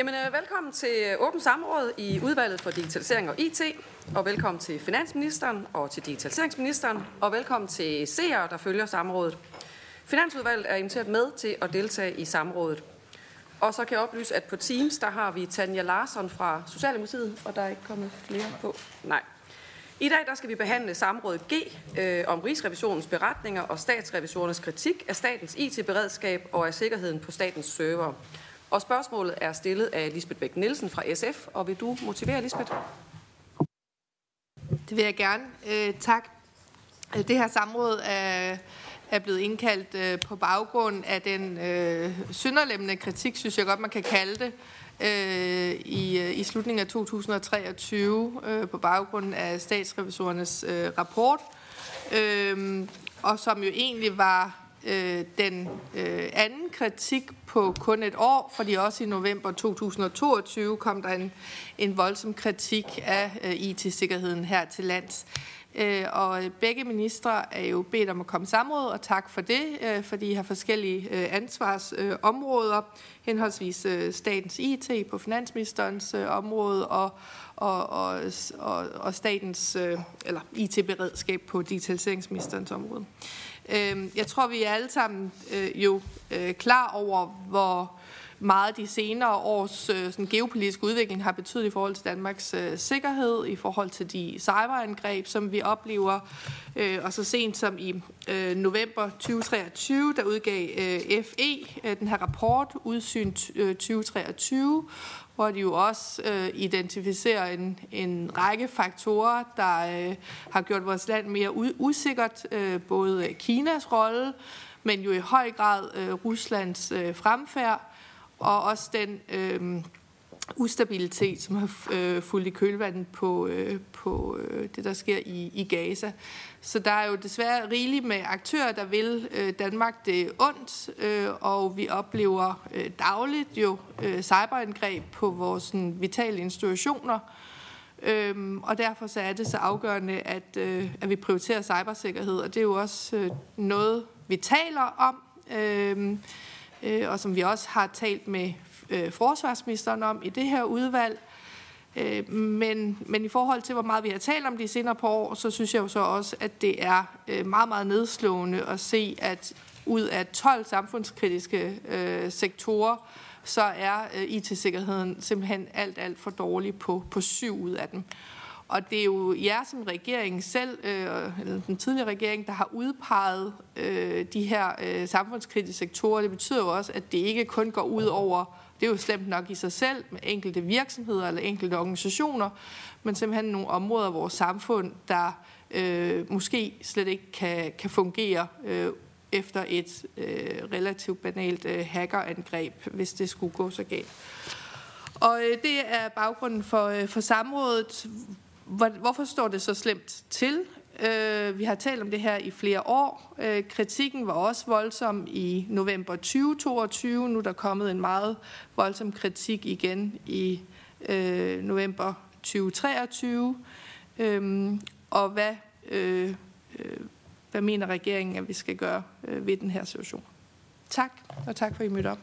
Jamen, øh, velkommen til åbent samråd i udvalget for digitalisering og IT, og velkommen til finansministeren og til digitaliseringsministeren, og velkommen til seere, der følger samrådet. Finansudvalget er inviteret med til at deltage i samrådet. Og så kan jeg oplyse, at på Teams, der har vi Tanja Larsson fra Socialdemokratiet, og der er ikke kommet flere på. Nej. I dag der skal vi behandle samrådet G øh, om Rigsrevisionens beretninger og statsrevisorernes kritik af statens IT-beredskab og af sikkerheden på statens server. Og spørgsmålet er stillet af Lisbeth Bæk Nielsen fra SF, og vil du motivere, Lisbeth? Det vil jeg gerne. Øh, tak. Det her samråd er, er blevet indkaldt øh, på baggrund af den øh, synderlemmende kritik, synes jeg godt, man kan kalde det, øh, i, øh, i slutningen af 2023 øh, på baggrund af statsrevisorernes øh, rapport, øh, og som jo egentlig var øh, den øh, anden kritik på kun et år, fordi også i november 2022 kom der en, en voldsom kritik af øh, IT-sikkerheden her til lands. Øh, og øh, begge ministre er jo bedt om at komme samråd, og tak for det, øh, fordi I har forskellige øh, ansvarsområder, øh, henholdsvis øh, statens IT på finansministerens område og, og, og, og, og statens eller IT-beredskab på digitaliseringsministerens område. Øhm, jeg tror, vi er alle sammen øh, jo øh, klar over, hvor meget de senere års øh, sådan, geopolitiske udvikling har betydet i forhold til Danmarks øh, sikkerhed, i forhold til de cyberangreb, som vi oplever. Øh, og så sent som i øh, november 2023, der udgav øh, FE øh, den her rapport, Udsyn øh, 2023, hvor de jo også øh, identificerer en, en række faktorer, der øh, har gjort vores land mere usikkert. Øh, både Kinas rolle, men jo i høj grad øh, Ruslands øh, fremfærd og også den øh, ustabilitet, som har øh, fulgt i kølvandet på, øh, på øh, det, der sker i, i Gaza. Så der er jo desværre rigeligt med aktører, der vil øh, Danmark det ondt, øh, og vi oplever øh, dagligt jo øh, cyberangreb på vores sådan, vitale institutioner. Øhm, og derfor så er det så afgørende, at, øh, at vi prioriterer cybersikkerhed, og det er jo også øh, noget, vi taler om. Øh, øh, og som vi også har talt med øh, forsvarsministeren om i det her udvalg. Øh, men, men i forhold til, hvor meget vi har talt om de senere på år, så synes jeg jo så også, at det er øh, meget, meget nedslående at se, at ud af 12 samfundskritiske øh, sektorer, så er øh, IT-sikkerheden simpelthen alt, alt for dårlig på, på syv ud af dem. Og det er jo jer som regeringen selv, øh, eller den tidligere regering, der har udpeget øh, de her øh, samfundskritiske sektorer. Det betyder jo også, at det ikke kun går ud over, det er jo slemt nok i sig selv, med enkelte virksomheder eller enkelte organisationer, men simpelthen nogle områder af vores samfund, der øh, måske slet ikke kan, kan fungere øh, efter et øh, relativt banalt øh, hackerangreb, hvis det skulle gå så galt. Og øh, det er baggrunden for, øh, for samrådet, Hvorfor står det så slemt til? Øh, vi har talt om det her i flere år. Øh, kritikken var også voldsom i november 2022. Nu er der kommet en meget voldsom kritik igen i øh, november 2023. Øh, og hvad, øh, øh, hvad mener regeringen, at vi skal gøre øh, ved den her situation? Tak, og tak for, at I mødte op.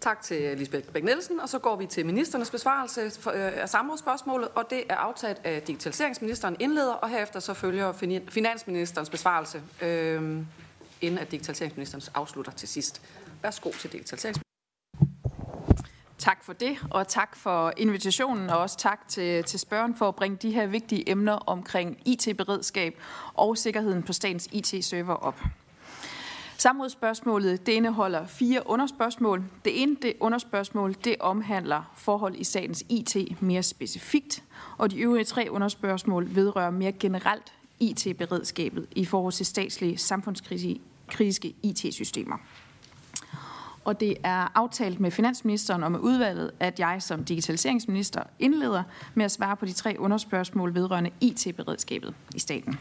Tak til Lisbeth Bæk Nielsen, og så går vi til ministernes besvarelse øh, af samrådsspørgsmålet, og det er aftalt af digitaliseringsministeren indleder, og herefter så følger finansministerens besvarelse, øh, inden at digitaliseringsministeren afslutter til sidst. Værsgo til digitaliseringsministeren. Tak for det, og tak for invitationen, og også tak til, til spørgen for at bringe de her vigtige emner omkring IT-beredskab og sikkerheden på statens IT-server op. Samrådsspørgsmålet det indeholder fire underspørgsmål. Det ene det underspørgsmål det omhandler forhold i statens IT mere specifikt, og de øvrige tre underspørgsmål vedrører mere generelt IT-beredskabet i forhold til statslige samfundskritiske IT-systemer. Og det er aftalt med finansministeren og med udvalget, at jeg som digitaliseringsminister indleder med at svare på de tre underspørgsmål vedrørende IT-beredskabet i staten.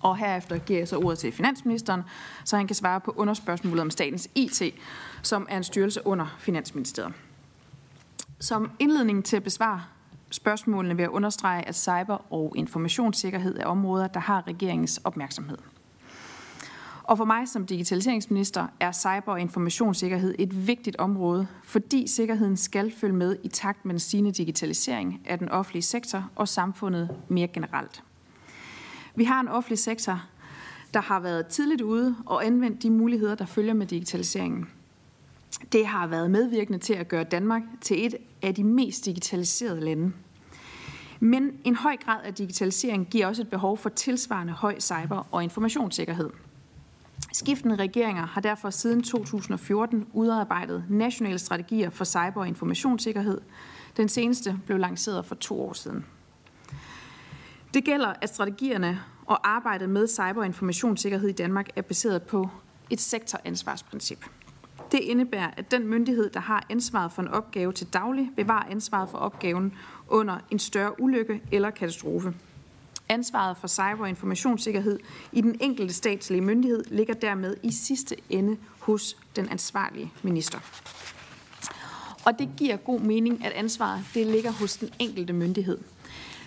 Og herefter giver jeg så ordet til finansministeren, så han kan svare på underspørgsmålet om statens IT, som er en styrelse under Finansministeriet. Som indledning til at besvare spørgsmålene vil jeg understrege, at cyber- og informationssikkerhed er områder, der har regeringens opmærksomhed. Og for mig som digitaliseringsminister er cyber- og informationssikkerhed et vigtigt område, fordi sikkerheden skal følge med i takt med den stigende digitalisering af den offentlige sektor og samfundet mere generelt. Vi har en offentlig sektor, der har været tidligt ude og anvendt de muligheder, der følger med digitaliseringen. Det har været medvirkende til at gøre Danmark til et af de mest digitaliserede lande. Men en høj grad af digitalisering giver også et behov for tilsvarende høj cyber- og informationssikkerhed. Skiftende regeringer har derfor siden 2014 udarbejdet nationale strategier for cyber- og informationssikkerhed. Den seneste blev lanceret for to år siden. Det gælder, at strategierne og arbejdet med cyber- og informationssikkerhed i Danmark er baseret på et sektoransvarsprincip. Det indebærer, at den myndighed, der har ansvaret for en opgave til daglig, bevarer ansvaret for opgaven under en større ulykke eller katastrofe. Ansvaret for cyber- og informationssikkerhed i den enkelte statslige myndighed ligger dermed i sidste ende hos den ansvarlige minister. Og det giver god mening, at ansvaret det ligger hos den enkelte myndighed.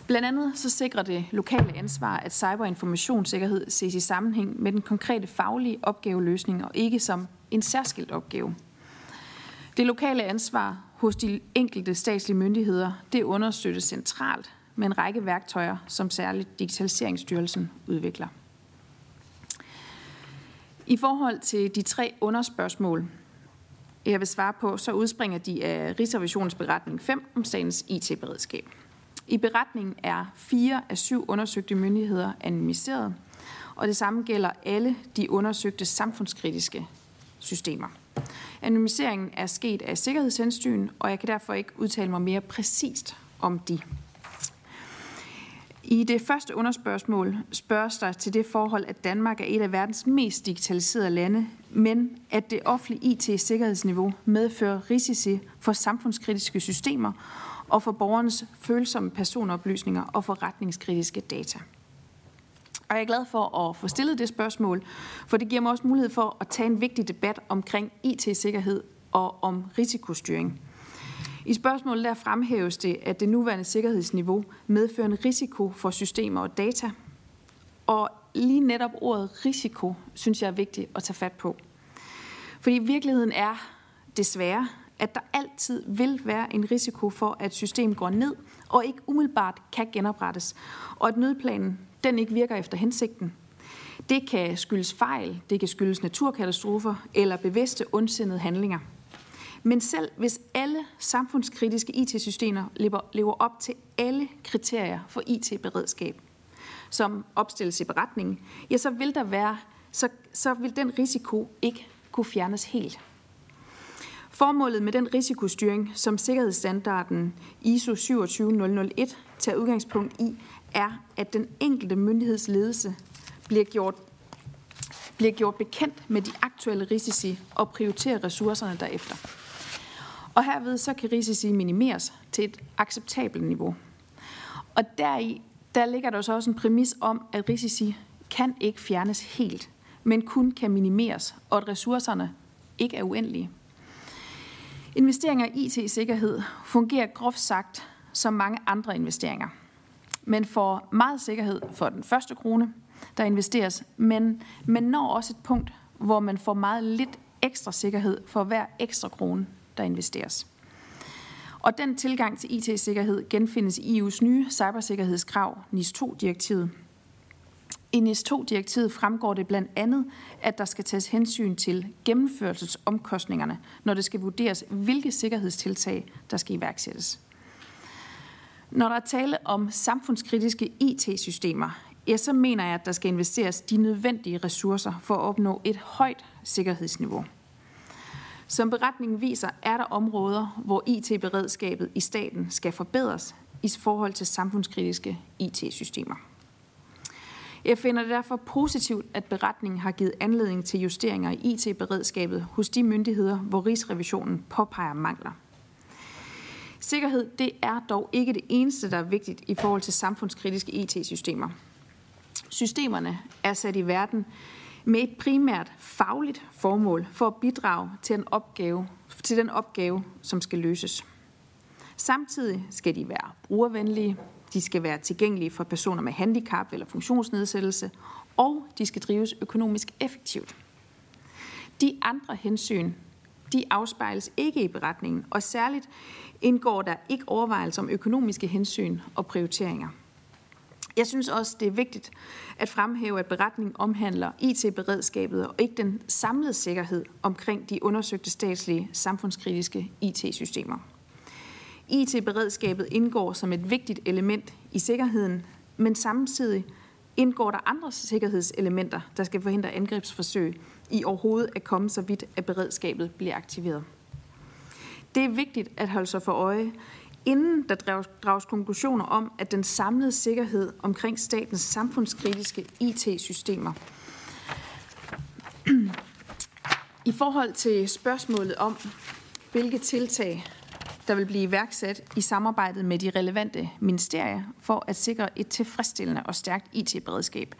Blandt andet så sikrer det lokale ansvar, at cyberinformationssikkerhed ses i sammenhæng med den konkrete faglige opgaveløsning og ikke som en særskilt opgave. Det lokale ansvar hos de enkelte statslige myndigheder, det understøttes centralt med en række værktøjer, som særligt Digitaliseringsstyrelsen udvikler. I forhold til de tre underspørgsmål, jeg vil svare på, så udspringer de af Rigsrevisionens beretning 5 om statens IT-beredskab. I beretningen er fire af syv undersøgte myndigheder anonymiseret, og det samme gælder alle de undersøgte samfundskritiske systemer. Anonymiseringen er sket af sikkerhedshensyn, og jeg kan derfor ikke udtale mig mere præcist om de. I det første underspørgsmål spørges der til det forhold, at Danmark er et af verdens mest digitaliserede lande, men at det offentlige IT-sikkerhedsniveau medfører risici for samfundskritiske systemer og for borgernes følsomme personoplysninger og forretningskritiske data. Og jeg er glad for at få stillet det spørgsmål, for det giver mig også mulighed for at tage en vigtig debat omkring IT-sikkerhed og om risikostyring. I spørgsmålet der fremhæves det, at det nuværende sikkerhedsniveau medfører en risiko for systemer og data. Og lige netop ordet risiko, synes jeg er vigtigt at tage fat på. Fordi virkeligheden er desværre, at der altid vil være en risiko for, at systemet går ned og ikke umiddelbart kan genoprettes, og at nødplanen den ikke virker efter hensigten. Det kan skyldes fejl, det kan skyldes naturkatastrofer eller bevidste ondsindede handlinger. Men selv hvis alle samfundskritiske IT-systemer lever op til alle kriterier for IT-beredskab, som opstilles i beretningen, ja, så vil der være, så, så vil den risiko ikke kunne fjernes helt. Formålet med den risikostyring, som sikkerhedsstandarden ISO 27001 tager udgangspunkt i, er, at den enkelte myndighedsledelse bliver gjort, bliver gjort bekendt med de aktuelle risici og prioriterer ressourcerne derefter. Og herved så kan risici minimeres til et acceptabelt niveau. Og deri der ligger der så også en præmis om, at risici kan ikke fjernes helt, men kun kan minimeres, og at ressourcerne ikke er uendelige. Investeringer i IT-sikkerhed fungerer groft sagt som mange andre investeringer. Men får meget sikkerhed for den første krone, der investeres, men man når også et punkt, hvor man får meget lidt ekstra sikkerhed for hver ekstra krone, der investeres. Og den tilgang til IT-sikkerhed genfindes i EU's nye cybersikkerhedskrav, NIS2-direktivet. I NIS2-direktivet fremgår det blandt andet, at der skal tages hensyn til gennemførelsesomkostningerne, når det skal vurderes, hvilke sikkerhedstiltag, der skal iværksættes. Når der er tale om samfundskritiske IT-systemer, ja, så mener jeg, at der skal investeres de nødvendige ressourcer for at opnå et højt sikkerhedsniveau. Som beretningen viser, er der områder, hvor IT-beredskabet i staten skal forbedres i forhold til samfundskritiske IT-systemer. Jeg finder det derfor positivt, at beretningen har givet anledning til justeringer i IT-beredskabet hos de myndigheder, hvor Rigsrevisionen påpeger mangler. Sikkerhed det er dog ikke det eneste, der er vigtigt i forhold til samfundskritiske IT-systemer. Systemerne er sat i verden med et primært fagligt formål for at bidrage til, en opgave, til den opgave, som skal løses. Samtidig skal de være brugervenlige, de skal være tilgængelige for personer med handicap eller funktionsnedsættelse, og de skal drives økonomisk effektivt. De andre hensyn, de afspejles ikke i beretningen, og særligt indgår der ikke overvejelser om økonomiske hensyn og prioriteringer. Jeg synes også, det er vigtigt at fremhæve, at beretningen omhandler IT-beredskabet og ikke den samlede sikkerhed omkring de undersøgte statslige samfundskritiske IT-systemer. IT-beredskabet indgår som et vigtigt element i sikkerheden, men samtidig indgår der andre sikkerhedselementer, der skal forhindre angrebsforsøg i overhovedet at komme så vidt, at beredskabet bliver aktiveret. Det er vigtigt at holde sig for øje, inden der drages konklusioner om, at den samlede sikkerhed omkring statens samfundskritiske IT-systemer i forhold til spørgsmålet om, hvilke tiltag der vil blive iværksat i samarbejdet med de relevante ministerier for at sikre et tilfredsstillende og stærkt IT-beredskab,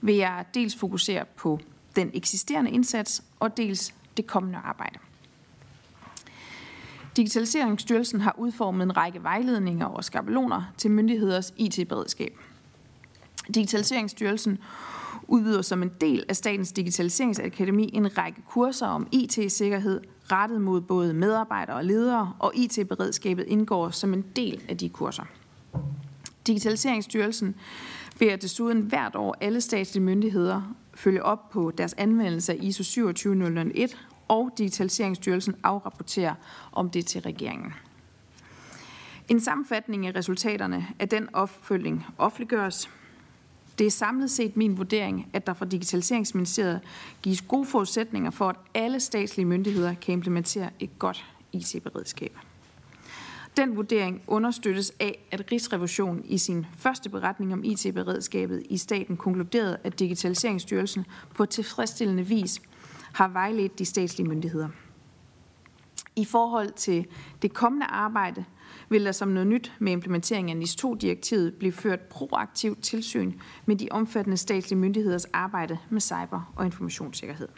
vil jeg dels fokusere på den eksisterende indsats og dels det kommende arbejde. Digitaliseringsstyrelsen har udformet en række vejledninger og skabeloner til myndigheders IT-beredskab. Digitaliseringsstyrelsen udbyder som en del af Statens Digitaliseringsakademi en række kurser om IT-sikkerhed rettet mod både medarbejdere og ledere, og IT-beredskabet indgår som en del af de kurser. Digitaliseringsstyrelsen beder desuden hvert år alle statslige myndigheder følge op på deres anvendelse af ISO 27001 og Digitaliseringsstyrelsen afrapporterer om det til regeringen. En sammenfatning af resultaterne af den opfølging offentliggøres. Det er samlet set min vurdering, at der fra Digitaliseringsministeriet gives gode forudsætninger for, at alle statslige myndigheder kan implementere et godt IT-beredskab. Den vurdering understøttes af, at Rigsrevisionen i sin første beretning om IT-beredskabet i staten konkluderede, at Digitaliseringsstyrelsen på tilfredsstillende vis har vejledt de statslige myndigheder. I forhold til det kommende arbejde vil der som noget nyt med implementeringen af NIS2-direktivet blive ført proaktivt tilsyn med de omfattende statslige myndigheders arbejde med cyber- og informationssikkerhed.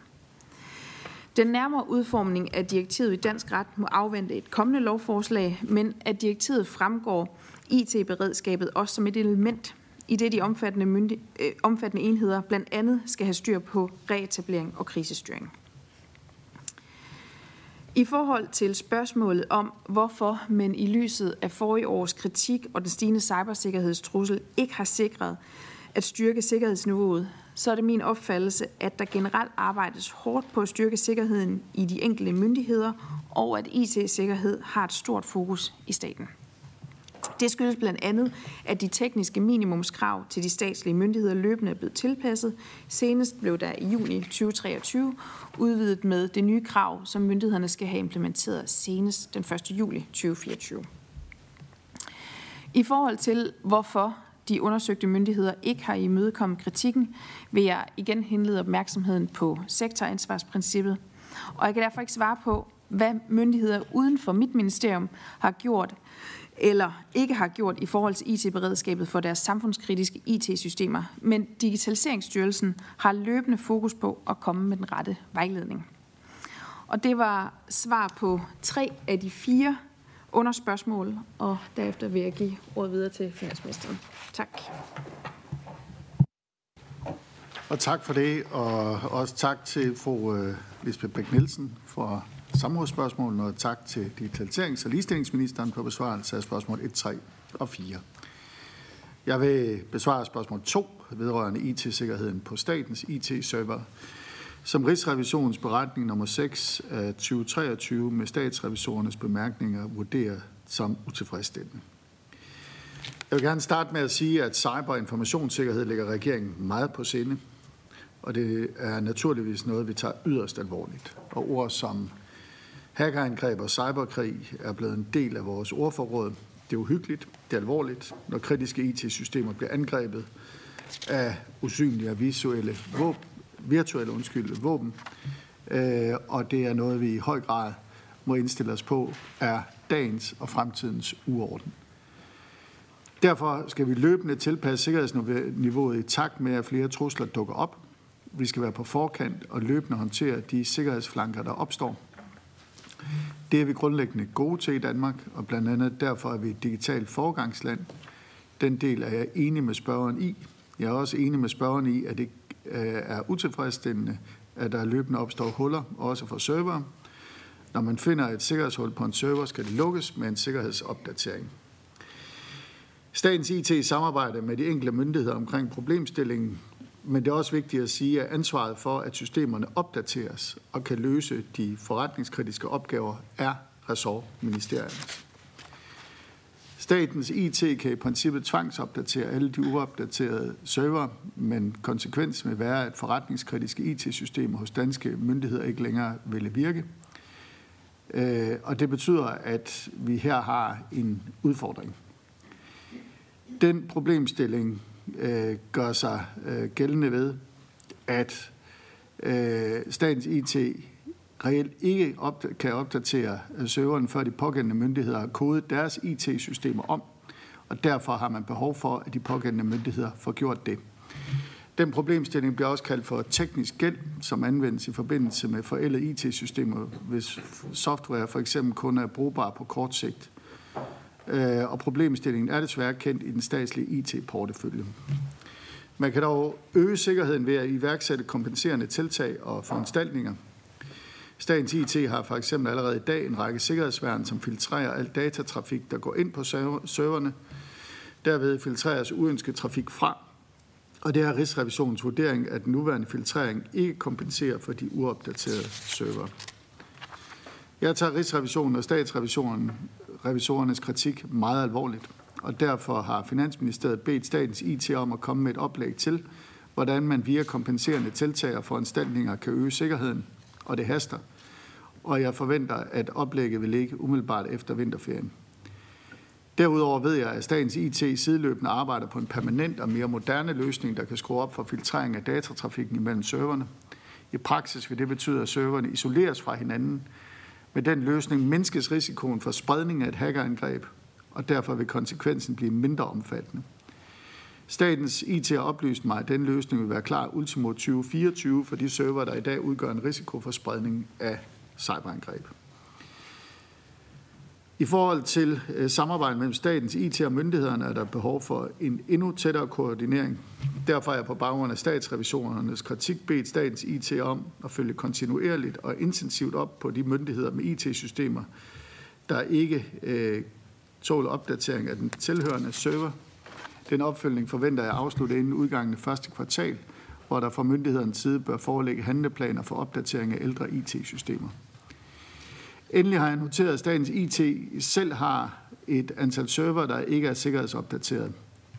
Den nærmere udformning af direktivet i dansk ret må afvente et kommende lovforslag, men at direktivet fremgår IT-beredskabet også som et element i det de omfattende, myndi- øh, omfattende enheder blandt andet skal have styr på reetablering og krisestyring. I forhold til spørgsmålet om, hvorfor man i lyset af forrige års kritik og den stigende cybersikkerhedstrussel ikke har sikret at styrke sikkerhedsniveauet, så er det min opfattelse, at der generelt arbejdes hårdt på at styrke sikkerheden i de enkelte myndigheder, og at IT-sikkerhed har et stort fokus i staten. Det skyldes blandt andet, at de tekniske minimumskrav til de statslige myndigheder løbende er blevet tilpasset. Senest blev der i juni 2023 udvidet med det nye krav, som myndighederne skal have implementeret senest den 1. juli 2024. I forhold til, hvorfor de undersøgte myndigheder ikke har imødekommet kritikken, vil jeg igen henlede opmærksomheden på sektoransvarsprincippet. Og jeg kan derfor ikke svare på, hvad myndigheder uden for mit ministerium har gjort eller ikke har gjort i forhold til IT-beredskabet for deres samfundskritiske IT-systemer, men Digitaliseringsstyrelsen har løbende fokus på at komme med den rette vejledning. Og det var svar på tre af de fire underspørgsmål, og derefter vil jeg give ordet videre til finansministeren. Tak. Og tak for det, og også tak til fru øh, Lisbeth Bæk-Nielsen for samrådsspørgsmålene, og tak til digitaliserings- og ligestillingsministeren på besvarelse af spørgsmål 1, 3 og 4. Jeg vil besvare spørgsmål 2 vedrørende IT-sikkerheden på statens IT-server, som Rigsrevisionens beretning nummer 6 af 2023 med statsrevisorernes bemærkninger vurderer som utilfredsstillende. Jeg vil gerne starte med at sige, at cyber- og informationssikkerhed ligger regeringen meget på sinde, og det er naturligvis noget, vi tager yderst alvorligt. Og ord som Hackerangreb og cyberkrig er blevet en del af vores ordforråd. Det er uhyggeligt, det er alvorligt, når kritiske IT-systemer bliver angrebet af usynlige og visuelle våben, virtuelle undskyld, våben. Øh, og det er noget, vi i høj grad må indstille os på, er dagens og fremtidens uorden. Derfor skal vi løbende tilpasse sikkerhedsniveauet i takt med, at flere trusler dukker op. Vi skal være på forkant og løbende håndtere de sikkerhedsflanker, der opstår. Det er vi grundlæggende gode til i Danmark, og blandt andet derfor er vi et digitalt forgangsland. Den del er jeg enig med spørgeren i. Jeg er også enig med spørgeren i, at det øh, er utilfredsstillende, at der løbende opstår huller, også for server. Når man finder et sikkerhedshul på en server, skal det lukkes med en sikkerhedsopdatering. Statens IT samarbejde med de enkelte myndigheder omkring problemstillingen, men det er også vigtigt at sige, at ansvaret for, at systemerne opdateres og kan løse de forretningskritiske opgaver, er ressortministeriet. Statens IT kan i princippet tvangsopdatere alle de uopdaterede server, men konsekvensen vil være, at forretningskritiske IT-systemer hos danske myndigheder ikke længere vil virke. Øh, og det betyder, at vi her har en udfordring. Den problemstilling øh, gør sig øh, gældende ved, at øh, statens IT reelt ikke kan opdatere øh, serveren, før de pågældende myndigheder har kodet deres IT-systemer om, og derfor har man behov for, at de pågældende myndigheder får gjort det. Den problemstilling bliver også kaldt for teknisk gæld, som anvendes i forbindelse med forældede IT-systemer, hvis software for eksempel kun er brugbar på kort sigt. Øh, og problemstillingen er desværre kendt i den statslige IT-portefølje. Man kan dog øge sikkerheden ved at iværksætte kompenserende tiltag og foranstaltninger. Statens IT har for eksempel allerede i dag en række sikkerhedsværn, som filtrerer al datatrafik, der går ind på serverne. Derved filtreres uønsket trafik fra, og det er Rigsrevisionens vurdering, at den nuværende filtrering ikke kompenserer for de uopdaterede server. Jeg tager Rigsrevisionen og Statsrevisionen revisorernes kritik meget alvorligt, og derfor har Finansministeriet bedt statens IT om at komme med et oplæg til, hvordan man via kompenserende tiltag og foranstaltninger kan øge sikkerheden, og det haster. Og jeg forventer, at oplægget vil ligge umiddelbart efter vinterferien. Derudover ved jeg, at statens IT sideløbende arbejder på en permanent og mere moderne løsning, der kan skrue op for filtrering af datatrafikken imellem serverne. I praksis vil det betyde, at serverne isoleres fra hinanden. Med den løsning mindskes risikoen for spredning af et hackerangreb, og derfor vil konsekvensen blive mindre omfattende. Statens IT har oplyst mig, at den løsning vil være klar ultimo 2024 for de server, der i dag udgør en risiko for spredning af cyberangreb. I forhold til øh, samarbejdet mellem statens IT og myndighederne er der behov for en endnu tættere koordinering. Derfor er jeg på baggrund af statsrevisionernes kritik bedt statens IT om at følge kontinuerligt og intensivt op på de myndigheder med IT-systemer, der ikke øh, tåler opdatering af den tilhørende server. Den opfølgning forventer jeg afsluttet afslutte inden udgangen af første kvartal, hvor der fra myndighedernes side bør forelægge handleplaner for opdatering af ældre IT-systemer. Endelig har jeg noteret, at statens IT selv har et antal server, der ikke er sikkerhedsopdateret.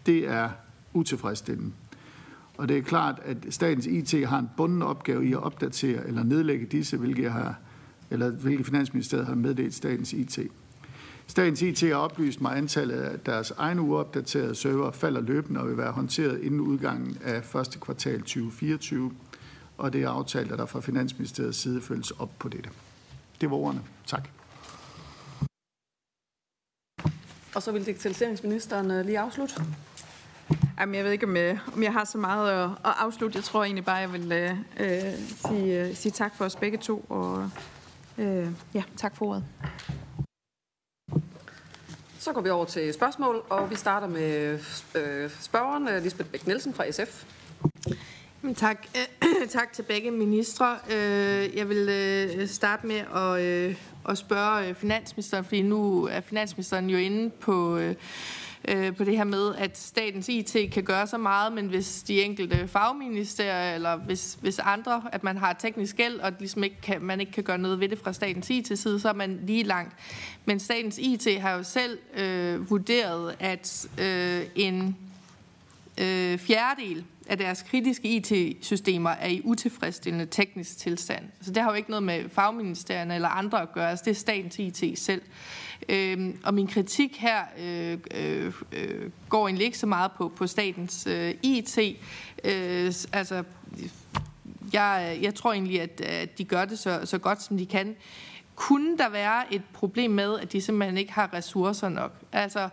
Det er utilfredsstillende. Og det er klart, at statens IT har en bunden opgave i at opdatere eller nedlægge disse, hvilket, jeg har, eller hvilket Finansministeriet har meddelt statens IT. Statens IT har oplyst mig, at antallet af deres egne uopdaterede server falder løbende og vil være håndteret inden udgangen af første kvartal 2024. Og det er aftalt, at der fra Finansministeriets side følges op på dette. Det var ordene. Tak. Og så vil digitaliseringsministeren øh, lige afslutte. Jamen, jeg ved ikke, om jeg, om jeg har så meget at, at afslutte. Jeg tror egentlig bare, jeg vil øh, øh sige, øh, sige tak for os begge to. Og øh, ja, tak for ordet. Så går vi over til spørgsmål, og vi starter med øh, spørgeren, Lisbeth Bæk Nielsen fra SF. Tak tak til begge ministre. Øh, jeg vil øh, starte med at, øh, at spørge finansministeren, fordi nu er finansministeren jo inde på på det her med, at statens IT kan gøre så meget, men hvis de enkelte fagministerier, eller hvis, hvis andre, at man har teknisk gæld, og ligesom ikke kan, man ikke kan gøre noget ved det fra statens IT-side, så er man lige langt. Men statens IT har jo selv øh, vurderet, at øh, en øh, fjerdedel af deres kritiske IT-systemer er i utilfredsstillende teknisk tilstand. Så det har jo ikke noget med fagministerierne eller andre at gøre. Altså det er statens IT selv. Øhm, og min kritik her øh, øh, øh, går egentlig ikke så meget på, på statens øh, IT. Øh, altså, jeg, jeg tror egentlig, at, at de gør det så, så godt, som de kan. Kunne der være et problem med, at de simpelthen ikke har ressourcer nok? Altså,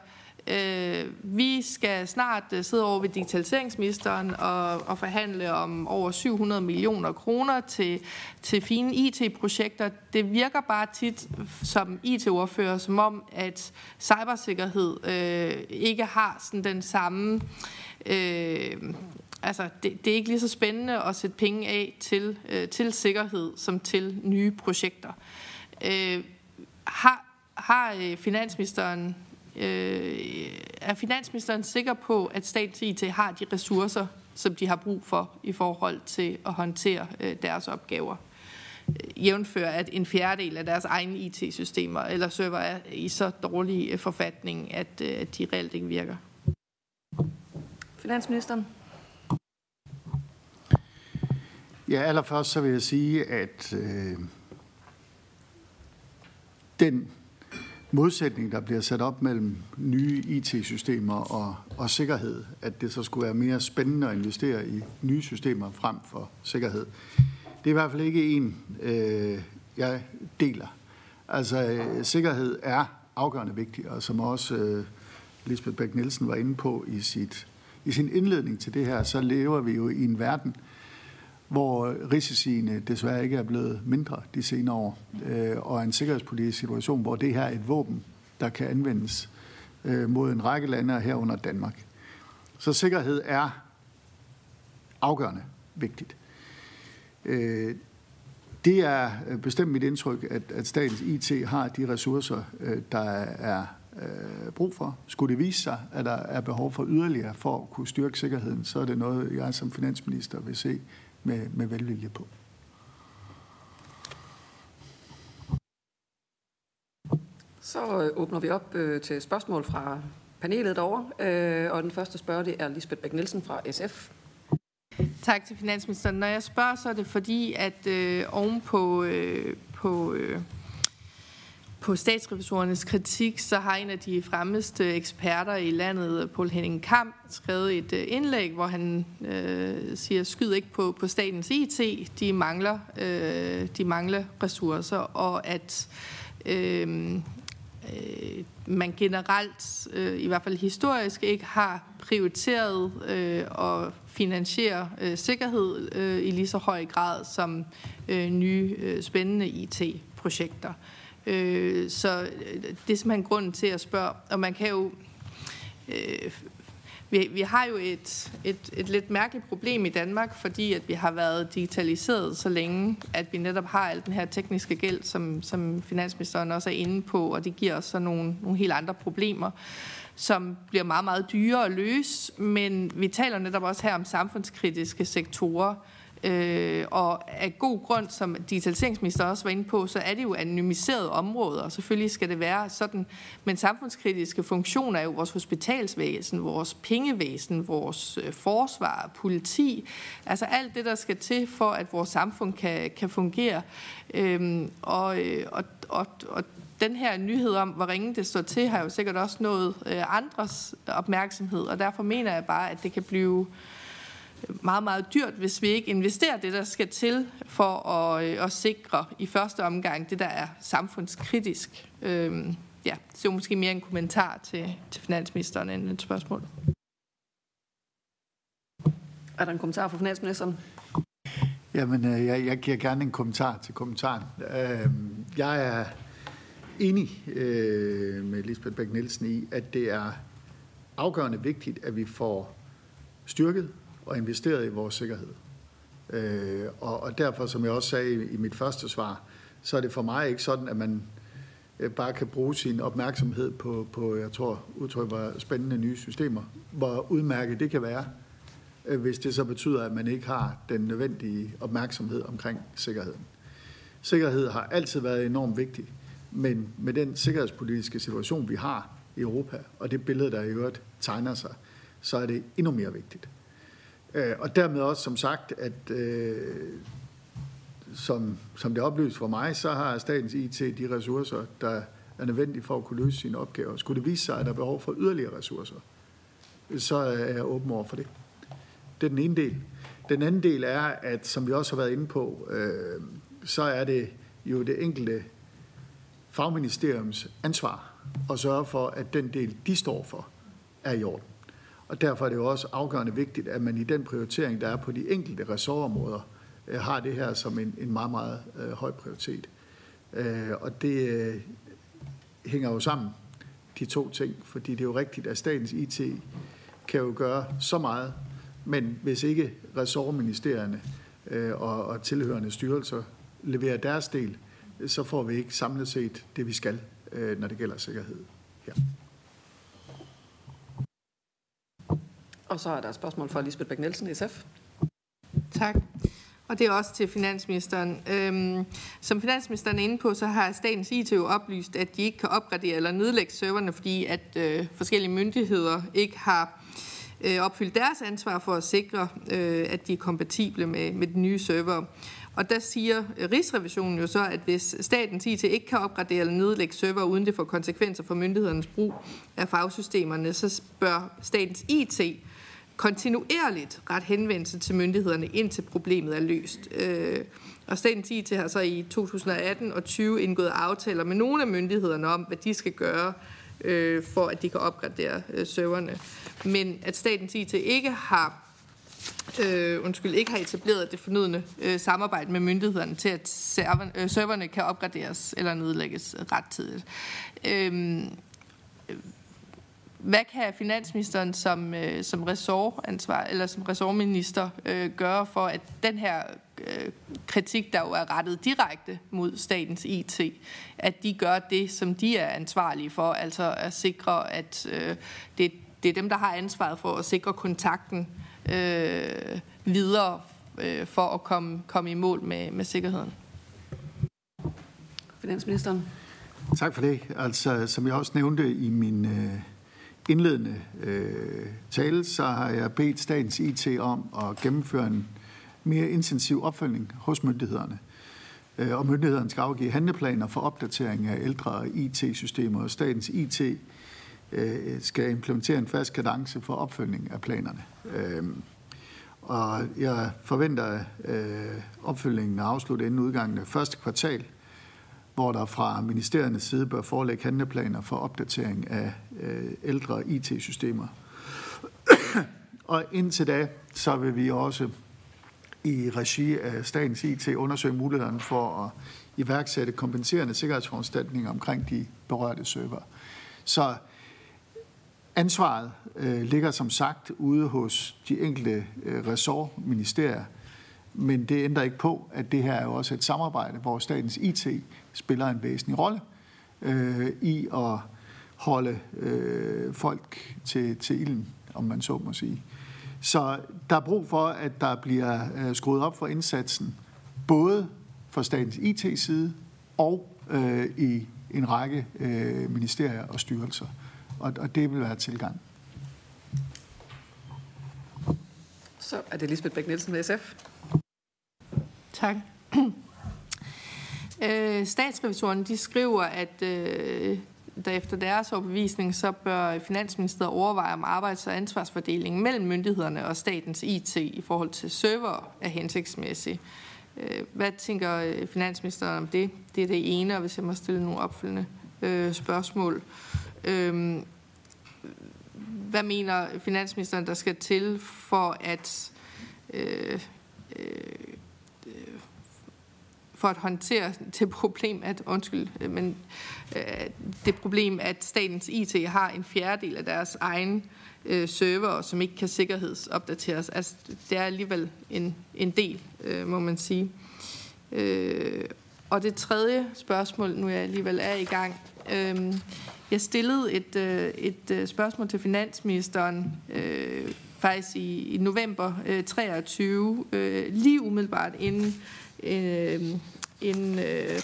Øh, vi skal snart øh, sidde over ved digitaliseringsministeren og, og forhandle om over 700 millioner kroner til, til fine IT-projekter. Det virker bare tit som IT-ordfører, som om, at cybersikkerhed øh, ikke har sådan den samme... Øh, altså, det, det er ikke lige så spændende at sætte penge af til, øh, til sikkerhed som til nye projekter. Øh, har, har øh, finansministeren øh, er finansministeren sikker på, at statens IT har de ressourcer, som de har brug for i forhold til at håndtere øh, deres opgaver? jævnfør, at en fjerdedel af deres egne IT-systemer eller server er i så dårlig øh, forfatning, at, øh, at de reelt ikke virker. Finansministeren. Ja, allerførst så vil jeg sige, at øh, den modsætning, der bliver sat op mellem nye IT-systemer og, og sikkerhed, at det så skulle være mere spændende at investere i nye systemer frem for sikkerhed, det er i hvert fald ikke en, øh, jeg deler. Altså, øh, sikkerhed er afgørende vigtig, og som også øh, Lisbeth Bæk Nielsen var inde på i, sit, i sin indledning til det her, så lever vi jo i en verden, hvor øh, risiciene desværre ikke er blevet mindre de senere år, øh, og en sikkerhedspolitisk situation, hvor det her er et våben, der kan anvendes øh, mod en række lande herunder Danmark. Så sikkerhed er afgørende vigtigt. Øh, det er øh, bestemt mit indtryk, at, at statens IT har de ressourcer, øh, der er øh, brug for. Skulle det vise sig, at der er behov for yderligere for at kunne styrke sikkerheden, så er det noget, jeg som finansminister vil se med, med velvilje på. Så åbner vi op til spørgsmål fra panelet derovre, og den første spørger det er Lisbeth Bæk Nielsen fra SF. Tak til finansministeren. Når jeg spørger, så er det fordi, at øh, oven på, øh, på, øh, på statsrevisorernes kritik, så har en af de fremmeste eksperter i landet, Paul Henning Kamp, skrevet et øh, indlæg, hvor han øh, siger, skyd ikke på, på statens IT, de mangler, øh, de mangler ressourcer, og at øh, øh, man generelt, øh, i hvert fald historisk, ikke har prioriteret øh, at finansiere øh, sikkerhed øh, i lige så høj grad som øh, nye øh, spændende IT-projekter. Øh, Øh, så øh, det er simpelthen grunden til at spørge, og man kan jo øh, vi, vi har jo et, et, et lidt mærkeligt problem i Danmark, fordi at vi har været digitaliseret så længe, at vi netop har al den her tekniske gæld, som, som finansministeren også er inde på, og det giver os så nogle, nogle helt andre problemer som bliver meget, meget dyre at løse, men vi taler netop også her om samfundskritiske sektorer, Øh, og af god grund, som digitaliseringsminister også var inde på, så er det jo anonymiserede områder, og selvfølgelig skal det være sådan. Men samfundskritiske funktioner er jo vores hospitalsvæsen, vores pengevæsen, vores øh, forsvar, politi, altså alt det, der skal til for, at vores samfund kan, kan fungere. Øhm, og, øh, og, og, og den her nyhed om, hvor ringe det står til, har jo sikkert også nået øh, andres opmærksomhed, og derfor mener jeg bare, at det kan blive meget, meget dyrt, hvis vi ikke investerer det, der skal til for at, øh, at sikre i første omgang det, der er samfundskritisk. Øhm, ja, det er måske mere en kommentar til, til finansministeren end et spørgsmål. Er der en kommentar fra finansministeren? Jamen, øh, jeg, jeg giver gerne en kommentar til kommentaren. Øh, jeg er enig øh, med Lisbeth Bæk Nielsen i, at det er afgørende vigtigt, at vi får styrket og investeret i vores sikkerhed. Øh, og, og derfor, som jeg også sagde i, i mit første svar, så er det for mig ikke sådan, at man øh, bare kan bruge sin opmærksomhed på, på jeg tror, udtryk var spændende nye systemer, hvor udmærket det kan være, øh, hvis det så betyder, at man ikke har den nødvendige opmærksomhed omkring sikkerheden. Sikkerhed har altid været enormt vigtig, men med den sikkerhedspolitiske situation, vi har i Europa, og det billede, der i øvrigt tegner sig, så er det endnu mere vigtigt. Øh, og dermed også som sagt, at øh, som, som det oplyst for mig, så har statens IT de ressourcer, der er nødvendige for at kunne løse sine opgaver. Skulle det vise sig, at der er behov for yderligere ressourcer, så er jeg åben over for det. Det er den ene del. Den anden del er, at som vi også har været inde på, øh, så er det jo det enkelte fagministeriums ansvar at sørge for, at den del, de står for, er i orden. Og derfor er det jo også afgørende vigtigt, at man i den prioritering, der er på de enkelte ressortområder, øh, har det her som en, en meget, meget øh, høj prioritet. Øh, og det øh, hænger jo sammen, de to ting, fordi det er jo rigtigt, at statens IT kan jo gøre så meget Men hvis ikke ressortministerierne øh, og, og tilhørende styrelser leverer deres del, så får vi ikke samlet set det, vi skal, øh, når det gælder sikkerhed her. Og så er der et spørgsmål fra Lisbeth Bæk Nielsen, SF. Tak. Og det er også til finansministeren. Øhm, som finansministeren er inde på, så har statens IT jo oplyst, at de ikke kan opgradere eller nedlægge serverne, fordi at øh, forskellige myndigheder ikke har øh, opfyldt deres ansvar for at sikre, øh, at de er kompatible med, med de nye server. Og der siger øh, Rigsrevisionen jo så, at hvis statens IT ikke kan opgradere eller nedlægge server, uden det får konsekvenser for myndighedernes brug af fagsystemerne, så bør statens IT kontinuerligt ret henvendelse til myndighederne, indtil problemet er løst. Øh, og Statens IT har så i 2018 og 20 indgået aftaler med nogle af myndighederne om, hvad de skal gøre, øh, for at de kan opgradere øh, serverne. Men at Statens IT ikke har øh, undskyld, ikke har etableret det fornødende øh, samarbejde med myndighederne til, at serverne, øh, serverne kan opgraderes eller nedlægges rettidigt. Øh, hvad kan finansministeren som, øh, som ressortansvar eller som ressortminister øh, gøre for, at den her øh, kritik, der jo er rettet direkte mod statens IT, at de gør det, som de er ansvarlige for, altså at sikre, at øh, det, det er dem, der har ansvaret for at sikre kontakten øh, videre øh, for at komme, komme i mål med, med sikkerheden. Finansministeren. Tak for det. Altså, som jeg også nævnte i min øh, indledende øh, tale, så har jeg bedt statens IT om at gennemføre en mere intensiv opfølgning hos myndighederne. Øh, og myndighederne skal afgive handleplaner for opdatering af ældre IT-systemer, og statens IT øh, skal implementere en fast kadence for opfølgning af planerne. Øh, og jeg forventer, at øh, opfølgningen er afsluttet inden udgangen af første kvartal hvor der fra ministeriernes side bør forelægge handleplaner for opdatering af øh, ældre IT-systemer. og indtil da, så vil vi også i regi af statens IT undersøge mulighederne for at iværksætte kompenserende sikkerhedsforanstaltninger omkring de berørte server. Så ansvaret øh, ligger som sagt ude hos de enkelte øh, ressortministerier, men det ændrer ikke på, at det her er jo også et samarbejde, hvor statens IT spiller en væsentlig rolle øh, i at holde øh, folk til, til ilden, om man så må sige. Så der er brug for, at der bliver øh, skruet op for indsatsen, både fra statens IT-side og øh, i en række øh, ministerier og styrelser. Og, og det vil være tilgang. Så er det Lisbeth Bæk-Nielsen med SF. Tak. Øh, statsrevisorerne de skriver, at øh, der efter deres overbevisning, så bør Finansministeriet overveje, om arbejds- og ansvarsfordelingen mellem myndighederne og statens IT i forhold til server er hensigtsmæssig. Øh, hvad tænker øh, Finansministeren om det? Det er det ene, og hvis jeg må stille nogle opfølgende øh, spørgsmål. Øh, hvad mener Finansministeren, der skal til for at øh, øh, for at håndtere det problem, at, undskyld, øh, men øh, det problem, at statens IT har en fjerdedel af deres egen øh, server, som ikke kan sikkerhedsopdateres. Altså, det er alligevel en, en del, øh, må man sige. Øh, og det tredje spørgsmål, nu jeg alligevel er i gang. Øh, jeg stillede et, øh, et øh, spørgsmål til finansministeren øh, faktisk i, i november øh, 23, øh, lige umiddelbart inden Øhm, øh, inden øh,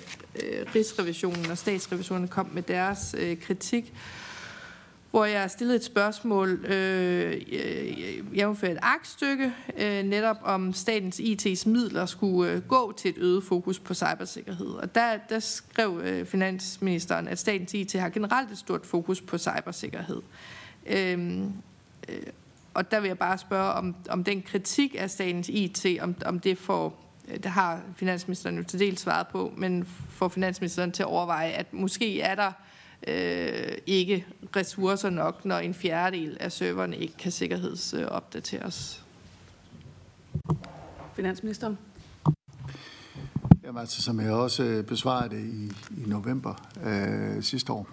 Rigsrevisionen og Statsrevisionen kom med deres øh, kritik, hvor jeg stillede et spørgsmål, øh, jævnført et aktstykke, øh, netop om statens IT's midler skulle øh, gå til et øget fokus på cybersikkerhed. Og der, der skrev øh, finansministeren, at statens IT har generelt et stort fokus på cybersikkerhed. Øh, øh, og der vil jeg bare spørge, om, om den kritik af statens IT, om, om det får det har finansministeren jo til dels svaret på, men får finansministeren til at overveje, at måske er der øh, ikke ressourcer nok, når en fjerdedel af serverne ikke kan sikkerhedsopdateres. Finansministeren. Jamen altså, som jeg også besvarede det i, i november øh, sidste år,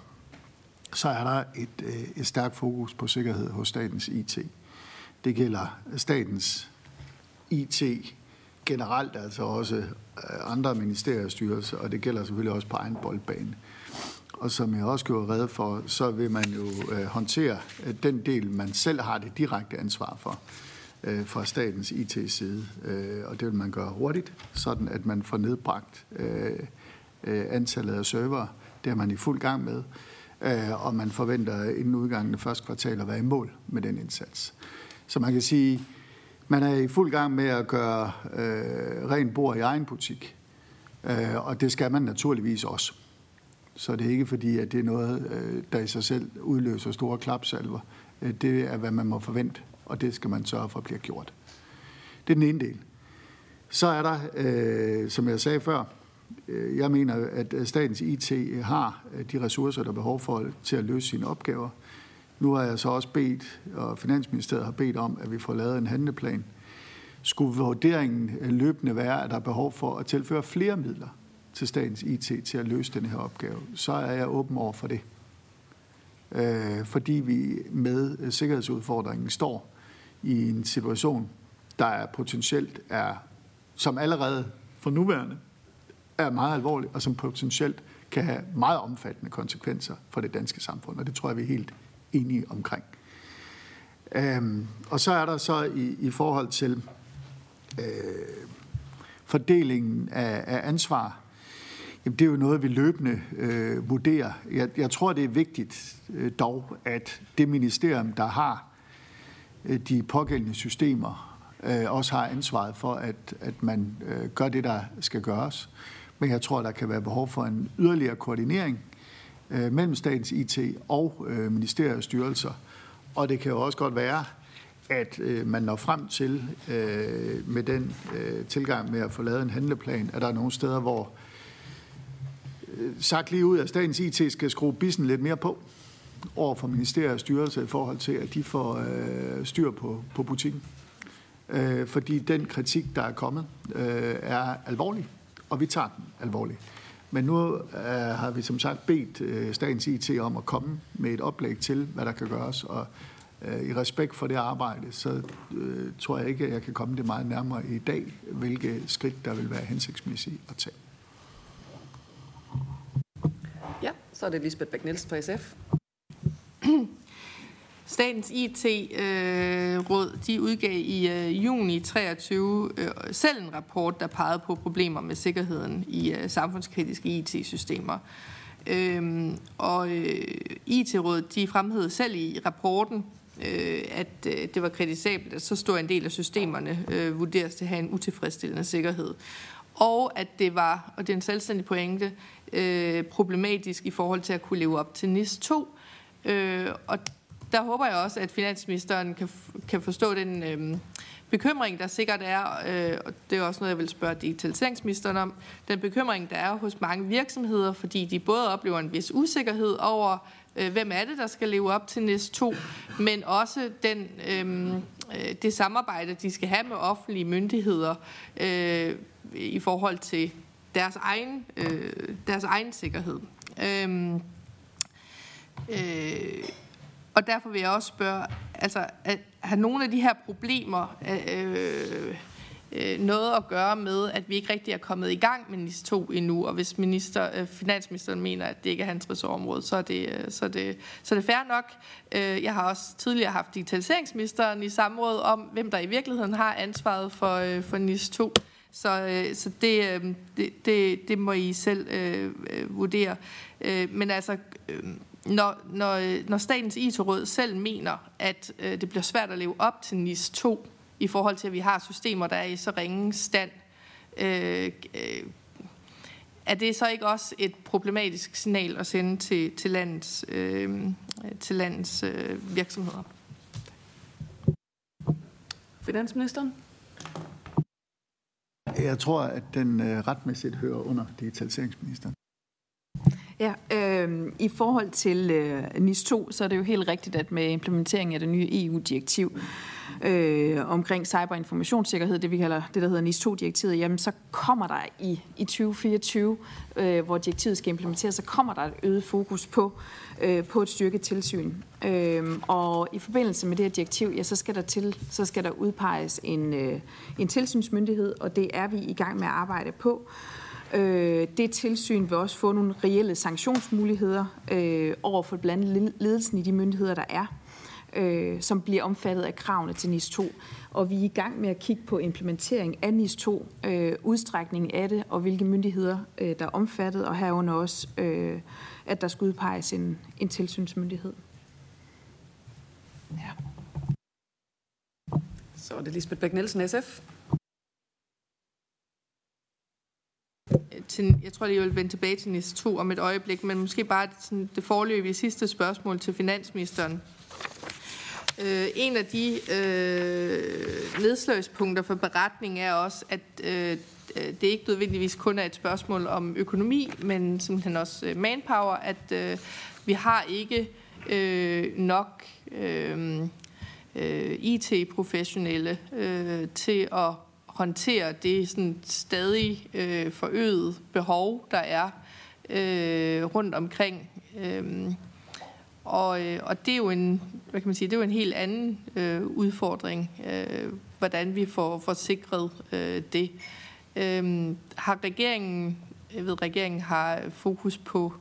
så er der et, øh, et stærkt fokus på sikkerhed hos statens IT. Det gælder statens IT generelt, altså også øh, andre ministerstyrelser, og det gælder selvfølgelig også på egen boldbane. Og som jeg også gjorde redde for, så vil man jo øh, håndtere øh, den del, man selv har det direkte ansvar for øh, fra statens IT-side. Øh, og det vil man gøre hurtigt, sådan at man får nedbragt øh, øh antallet af server. Det er man i fuld gang med. Øh, og man forventer inden udgangen af første kvartal at være i mål med den indsats. Så man kan sige, man er i fuld gang med at gøre øh, ren bord i egen butik. Øh, og det skal man naturligvis også. Så det er ikke fordi, at det er noget, øh, der i sig selv udløser store klapsalver. Øh, det er, hvad man må forvente, og det skal man sørge for at blive gjort. Det er den ene del. Så er der, øh, som jeg sagde før, øh, jeg mener, at statens IT har øh, de ressourcer, der er behov for til at løse sine opgaver. Nu har jeg så også bedt, og Finansministeriet har bedt om, at vi får lavet en handleplan. Skulle vurderingen øh, løbende være, at der er behov for at tilføre flere midler til statens IT til at løse den her opgave, så er jeg åben over for det. Øh, fordi vi med øh, sikkerhedsudfordringen står i en situation, der er potentielt er, som allerede for nuværende er meget alvorlig, og som potentielt kan have meget omfattende konsekvenser for det danske samfund, og det tror jeg, vi er helt enige omkring. Øhm, og så er der så i, i forhold til øh, fordelingen af, af ansvar, jamen det er jo noget, vi løbende øh, vurderer. Jeg, jeg tror, det er vigtigt øh, dog, at det ministerium, der har øh, de pågældende systemer, øh, også har ansvaret for, at, at man øh, gør det, der skal gøres. Men jeg tror, der kan være behov for en yderligere koordinering øh, mellem statens IT og øh, og styrelser. Og det kan jo også godt være, at øh, man når frem til øh, med den øh, tilgang med at få lavet en handleplan, at der er nogle steder, hvor øh, sagt lige ud, at statens IT skal skrue bissen lidt mere på over for ministeriet og styrelser i forhold til, at de får øh, styr på, på butikken. Øh, fordi den kritik, der er kommet, øh, er alvorlig, og vi tager den alvorligt. Men nu øh, har vi som sagt bedt øh, statens IT om at komme med et oplæg til, hvad der kan gøres, og øh, i respekt for det arbejde, så øh, tror jeg ikke, at jeg kan komme det meget nærmere i dag, hvilke skridt der vil være hensigtsmæssige at tage. Ja, så er det Lisbeth Bæk-Nielsen fra SF. Statens IT-råd øh, de udgav i øh, juni 23 øh, selv en rapport, der pegede på problemer med sikkerheden i samfundskritiske IT-systemer. Øhm, og IT-rådet de fremhævede selv i rapporten, at det var kritisabelt, at så stor en del af systemerne vurderes til at have en utilfredsstillende sikkerhed. Og at det var, og det er en selvstændig pointe, problematisk i forhold til at kunne leve op til NIS 2. og der håber jeg også, at finansministeren kan, kan forstå den øh, bekymring, der sikkert er, øh, og det er også noget, jeg vil spørge digitaliseringsministeren om, den bekymring, der er hos mange virksomheder, fordi de både oplever en vis usikkerhed over, øh, hvem er det, der skal leve op til NIS 2, men også den, øhm, øh, det samarbejde, de skal have med offentlige myndigheder øh, i forhold til deres egen, øh, deres egen sikkerhed. Øhm, øh, øh, og derfor vil jeg også spørge, altså, at, har nogle af de her problemer øh, øh, øh noget at gøre med, at vi ikke rigtig er kommet i gang med NIS 2 endnu, og hvis minister, øh, finansministeren mener, at det ikke er hans ressortområde, så er det, øh, så er det, så er det fair nok. Øh, jeg har også tidligere haft digitaliseringsministeren i samråd om, hvem der i virkeligheden har ansvaret for, øh, for NIS 2. Så, øh, så det, øh, det, det, det må I selv øh, øh, vurdere. Øh, men altså... Øh, når, når, når statens IT-råd selv mener, at øh, det bliver svært at leve op til NIS 2, i forhold til, at vi har systemer, der er i så ringe stand, øh, øh, er det så ikke også et problematisk signal at sende til, til landets, øh, til landets øh, virksomheder? Finansministeren? Jeg tror, at den øh, retmæssigt hører under digitaliseringsministeren. Ja, øh, i forhold til øh, NIS 2, så er det jo helt rigtigt, at med implementeringen af det nye EU-direktiv, øh, omkring cyberinformationssikkerhed, det vi kalder det, der hedder NIS 2-direktivet, jamen så kommer der i, i 2024, øh, hvor direktivet skal implementeres, så kommer der et øget fokus på, øh, på et styrket tilsyn. Øh, og i forbindelse med det her direktiv, ja, så skal der, til, så skal der udpeges en, øh, en tilsynsmyndighed, og det er vi i gang med at arbejde på. Øh, Øh, det tilsyn vil også få nogle reelle sanktionsmuligheder øh, over for blandt andet ledelsen i de myndigheder, der er øh, som bliver omfattet af kravene til NIS 2. Og vi er i gang med at kigge på implementering af NIS 2, øh, udstrækningen af det, og hvilke myndigheder, øh, der er omfattet, og herunder også, øh, at der skal udpeges en, en tilsynsmyndighed. Ja. Så er det Lisbeth Bæk Nielsen, SF. Til, jeg tror lige, jeg vil vende tilbage til NIS 2 om et øjeblik, men måske bare sådan det forløbige sidste spørgsmål til finansministeren. Øh, en af de øh, nedslagspunkter for beretningen er også, at øh, det ikke nødvendigvis kun er et spørgsmål om økonomi, men simpelthen også øh, manpower, at øh, vi har ikke øh, nok øh, øh, IT-professionelle øh, til at håndtere det sådan stadig øh, forøget behov, der er øh, rundt omkring. Øhm, øh, og, og det er jo en, hvad kan man sige, det er jo en helt anden øh, udfordring, øh, hvordan vi får, får sikret øh, det. Øh, har regeringen, jeg ved, regeringen har fokus på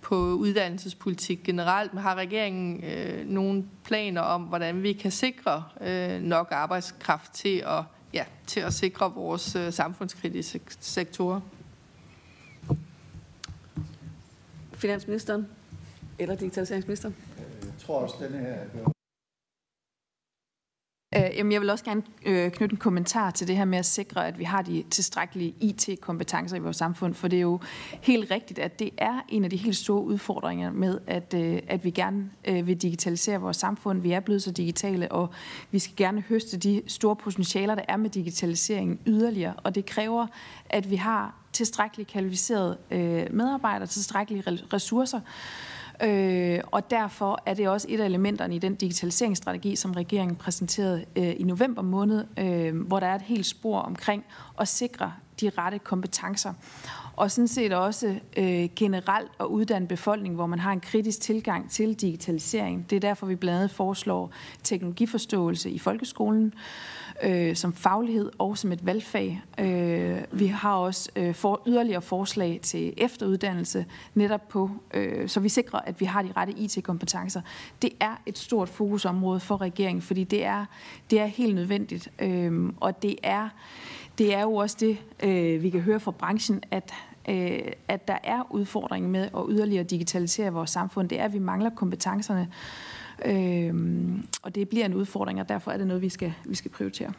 på uddannelsespolitik generelt, men har regeringen øh, nogle planer om, hvordan vi kan sikre øh, nok arbejdskraft til at, ja, til at sikre vores øh, samfundskritiske sektorer? Finansministeren eller digitaliseringsministeren? Jeg tror også, denne her Øh, jamen, jeg vil også gerne øh, knytte en kommentar til det her med at sikre, at vi har de tilstrækkelige IT-kompetencer i vores samfund, for det er jo helt rigtigt, at det er en af de helt store udfordringer med, at, øh, at vi gerne øh, vil digitalisere vores samfund. Vi er blevet så digitale, og vi skal gerne høste de store potentialer, der er med digitaliseringen yderligere, og det kræver, at vi har tilstrækkeligt kvalificerede øh, medarbejdere, tilstrækkelige ressourcer, Øh, og derfor er det også et af elementerne i den digitaliseringsstrategi, som regeringen præsenterede øh, i november måned, øh, hvor der er et helt spor omkring at sikre de rette kompetencer. Og sådan set også øh, generelt at uddanne befolkningen, hvor man har en kritisk tilgang til digitalisering. Det er derfor, vi blandt andet foreslår teknologiforståelse i folkeskolen øh, Øh, som faglighed og som et valgfag. Øh, vi har også øh, for yderligere forslag til efteruddannelse netop på, øh, så vi sikrer, at vi har de rette IT-kompetencer. Det er et stort fokusområde for regeringen, fordi det er, det er helt nødvendigt. Øh, og det er, det er jo også det, øh, vi kan høre fra branchen, at øh, at der er udfordringen med at yderligere digitalisere vores samfund. Det er, at vi mangler kompetencerne. Øhm, og det bliver en udfordring, og derfor er det noget, vi skal, vi skal prioritere.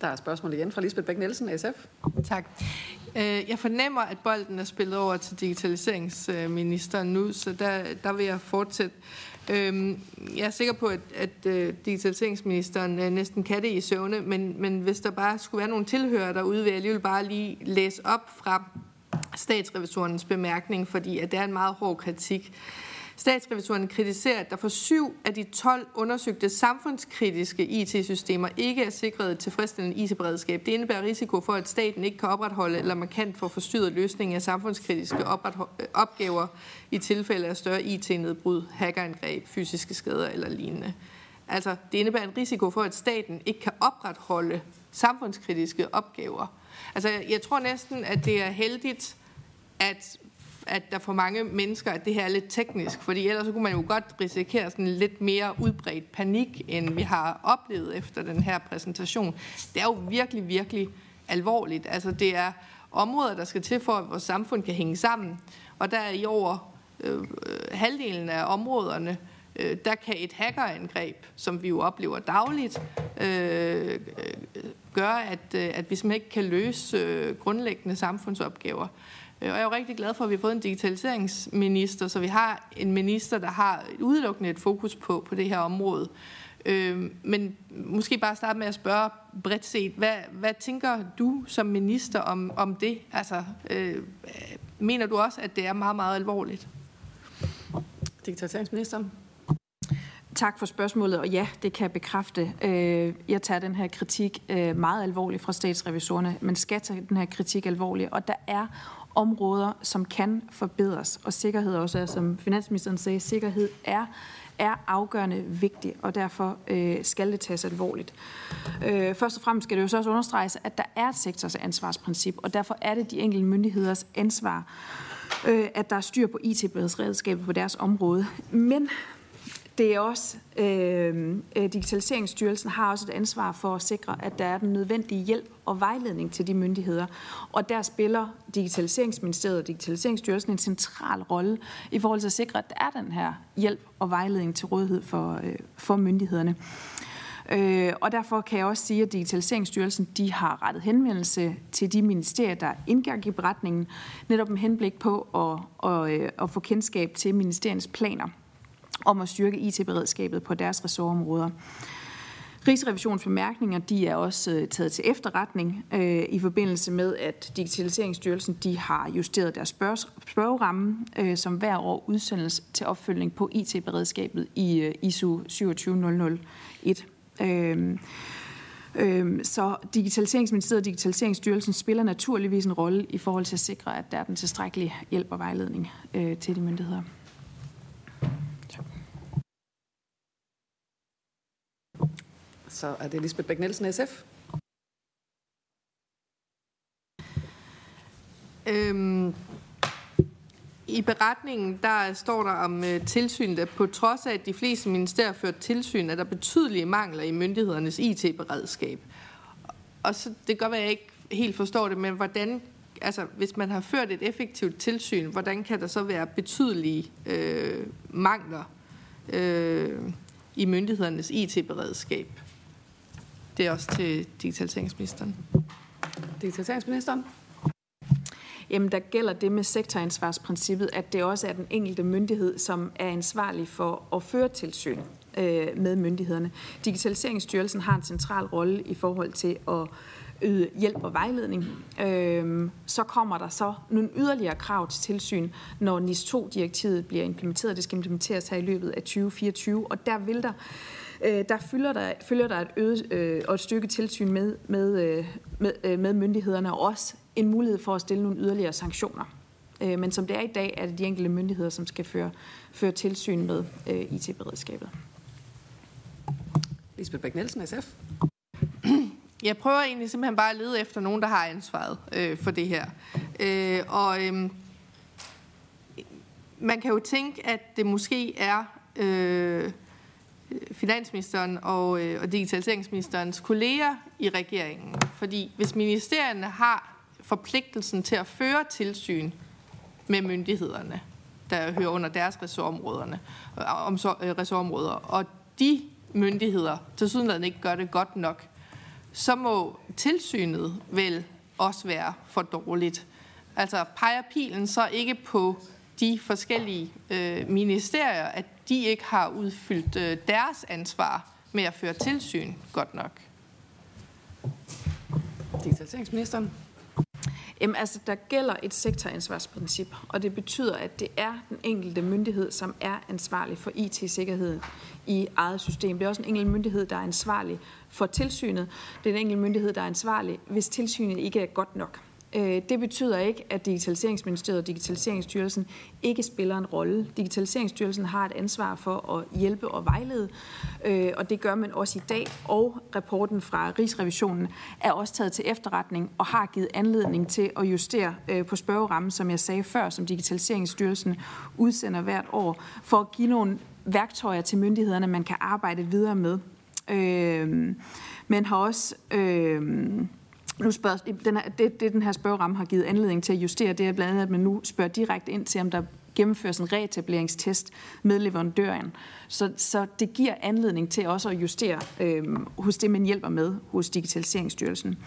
Der er spørgsmål igen fra Lisbeth Bæk Nielsen, SF. Tak. Øh, jeg fornemmer, at bolden er spillet over til digitaliseringsministeren nu, så der, der vil jeg fortsætte. Øhm, jeg er sikker på, at, at øh, digitaliseringsministeren øh, næsten kan det i søvne, men, men hvis der bare skulle være nogle tilhører derude, vil jeg alligevel bare lige læse op fra statsrevisorens bemærkning, fordi at det er en meget hård kritik. Statsrevisorerne kritiserer, at der for syv af de 12 undersøgte samfundskritiske IT-systemer ikke er sikret et tilfredsstillende IT-beredskab. Det indebærer risiko for, at staten ikke kan opretholde eller markant få forstyrret løsningen af samfundskritiske øh, opgaver i tilfælde af større IT-nedbrud, hackerangreb, fysiske skader eller lignende. Altså, det indebærer en risiko for, at staten ikke kan opretholde samfundskritiske opgaver. Altså, jeg tror næsten, at det er heldigt, at at der for mange mennesker, at det her er lidt teknisk, fordi ellers så kunne man jo godt risikere sådan lidt mere udbredt panik, end vi har oplevet efter den her præsentation. Det er jo virkelig, virkelig alvorligt. Altså det er områder, der skal til for, at vores samfund kan hænge sammen, og der er i over øh, øh halvdelen af områderne, øh, der kan et hackerangreb, som vi jo oplever dagligt, øh, øh gøre, at, øh, at vi simpelthen ikke kan løse øh, grundlæggende samfundsopgaver. Øh, og jeg er jo rigtig glad for, at vi har fået en digitaliseringsminister, så vi har en minister, der har udelukkende et fokus på, på det her område. Øh, men måske bare starte med at spørge bredt set, hvad, hvad tænker du som minister om, om det? Altså, øh, mener du også, at det er meget, meget alvorligt? Digitaliseringsministeren? Tak for spørgsmålet, og ja, det kan jeg bekræfte. Øh, jeg tager den her kritik øh, meget alvorligt fra statsrevisorerne, men skal tage den her kritik alvorligt, og der er områder, som kan forbedres, og sikkerhed også er, som finansministeren sagde, sikkerhed er er afgørende vigtig, og derfor øh, skal det tages alvorligt. Øh, først og fremmest skal det jo så også understreges, at der er et sektorsansvarsprincip, og derfor er det de enkelte myndigheders ansvar, øh, at der er styr på IT-beredskabet på deres område. Men det er også, øh, øh, Digitaliseringsstyrelsen har også et ansvar for at sikre, at der er den nødvendige hjælp og vejledning til de myndigheder. Og der spiller Digitaliseringsministeriet og Digitaliseringsstyrelsen en central rolle i forhold til at sikre, at der er den her hjælp og vejledning til rådighed for, øh, for myndighederne. Øh, og derfor kan jeg også sige, at Digitaliseringsstyrelsen de har rettet henvendelse til de ministerier, der indgik i beretningen, netop med henblik på at, at, at, at få kendskab til ministeriernes planer om at styrke IT-beredskabet på deres ressortområder. Rigsrevisionens bemærkninger de er også øh, taget til efterretning øh, i forbindelse med, at Digitaliseringsstyrelsen de har justeret deres spørg spørgeramme, øh, som hver år udsendes til opfølgning på IT-beredskabet i øh, ISO 27001. Øh, øh, så Digitaliseringsministeriet og Digitaliseringsstyrelsen spiller naturligvis en rolle i forhold til at sikre, at der er den tilstrækkelige hjælp og vejledning øh, til de myndigheder. Så er det Lisbeth Bæk Nielsen, SF. Øhm, I beretningen der står der om øh, tilsynet, at på trods af, at de fleste ministerier ført tilsyn, er der betydelige mangler i myndighedernes IT-beredskab. Og så, det kan godt være, at jeg ikke helt forstår det, men hvordan, altså, hvis man har ført et effektivt tilsyn, hvordan kan der så være betydelige øh, mangler øh, i myndighedernes IT-beredskab? Det er også til digitaliseringsministeren. Digitaliseringsministeren. Jamen, der gælder det med sektoransvarsprincippet, at det også er den enkelte myndighed, som er ansvarlig for at føre tilsyn øh, med myndighederne. Digitaliseringsstyrelsen har en central rolle i forhold til at yde hjælp og vejledning. Øhm, så kommer der så nogle yderligere krav til tilsyn, når NIS 2-direktivet bliver implementeret. Det skal implementeres her i løbet af 2024, og der vil der øh, der, følger der følger der et øget øh, og et stykke tilsyn med, med, øh, med, øh, med myndighederne, og også en mulighed for at stille nogle yderligere sanktioner. Øh, men som det er i dag, er det de enkelte myndigheder, som skal føre, føre tilsyn med øh, IT-beredskabet. Lisbeth Bæk Nielsen, SF. Jeg prøver egentlig simpelthen bare at lede efter nogen, der har ansvaret øh, for det her. Øh, og øh, man kan jo tænke, at det måske er øh, finansministeren og, øh, og digitaliseringsministerens kolleger i regeringen. Fordi hvis ministerierne har forpligtelsen til at føre tilsyn med myndighederne, der hører under deres ressortområderne, øh, om så, øh, ressortområder, og de myndigheder til sydenlandet ikke gør det godt nok, så må tilsynet vel også være for dårligt. Altså peger pilen så ikke på de forskellige øh, ministerier, at de ikke har udfyldt øh, deres ansvar med at føre tilsyn godt nok? Digitaliseringsministeren. Jamen, altså, der gælder et sektoransvarsprincip, og det betyder, at det er den enkelte myndighed, som er ansvarlig for IT-sikkerheden i eget system. Det er også en enkelt myndighed, der er ansvarlig for tilsynet. Det er en enkelt myndighed, der er ansvarlig, hvis tilsynet ikke er godt nok. Øh, det betyder ikke, at Digitaliseringsministeriet og Digitaliseringsstyrelsen ikke spiller en rolle. Digitaliseringsstyrelsen har et ansvar for at hjælpe og vejlede, øh, og det gør man også i dag. Og rapporten fra Rigsrevisionen er også taget til efterretning og har givet anledning til at justere øh, på spørgerammen, som jeg sagde før, som Digitaliseringsstyrelsen udsender hvert år, for at give nogle værktøjer til myndighederne, man kan arbejde videre med. Øh, men har også... Øh, nu spørger, den her, det, det, den her spørgeramme har givet anledning til at justere, det er blandt andet, at man nu spørger direkte ind til, om der gennemføres en reetableringstest med leverandøren. Så, så det giver anledning til også at justere øh, hos det, man hjælper med hos Digitaliseringsstyrelsen.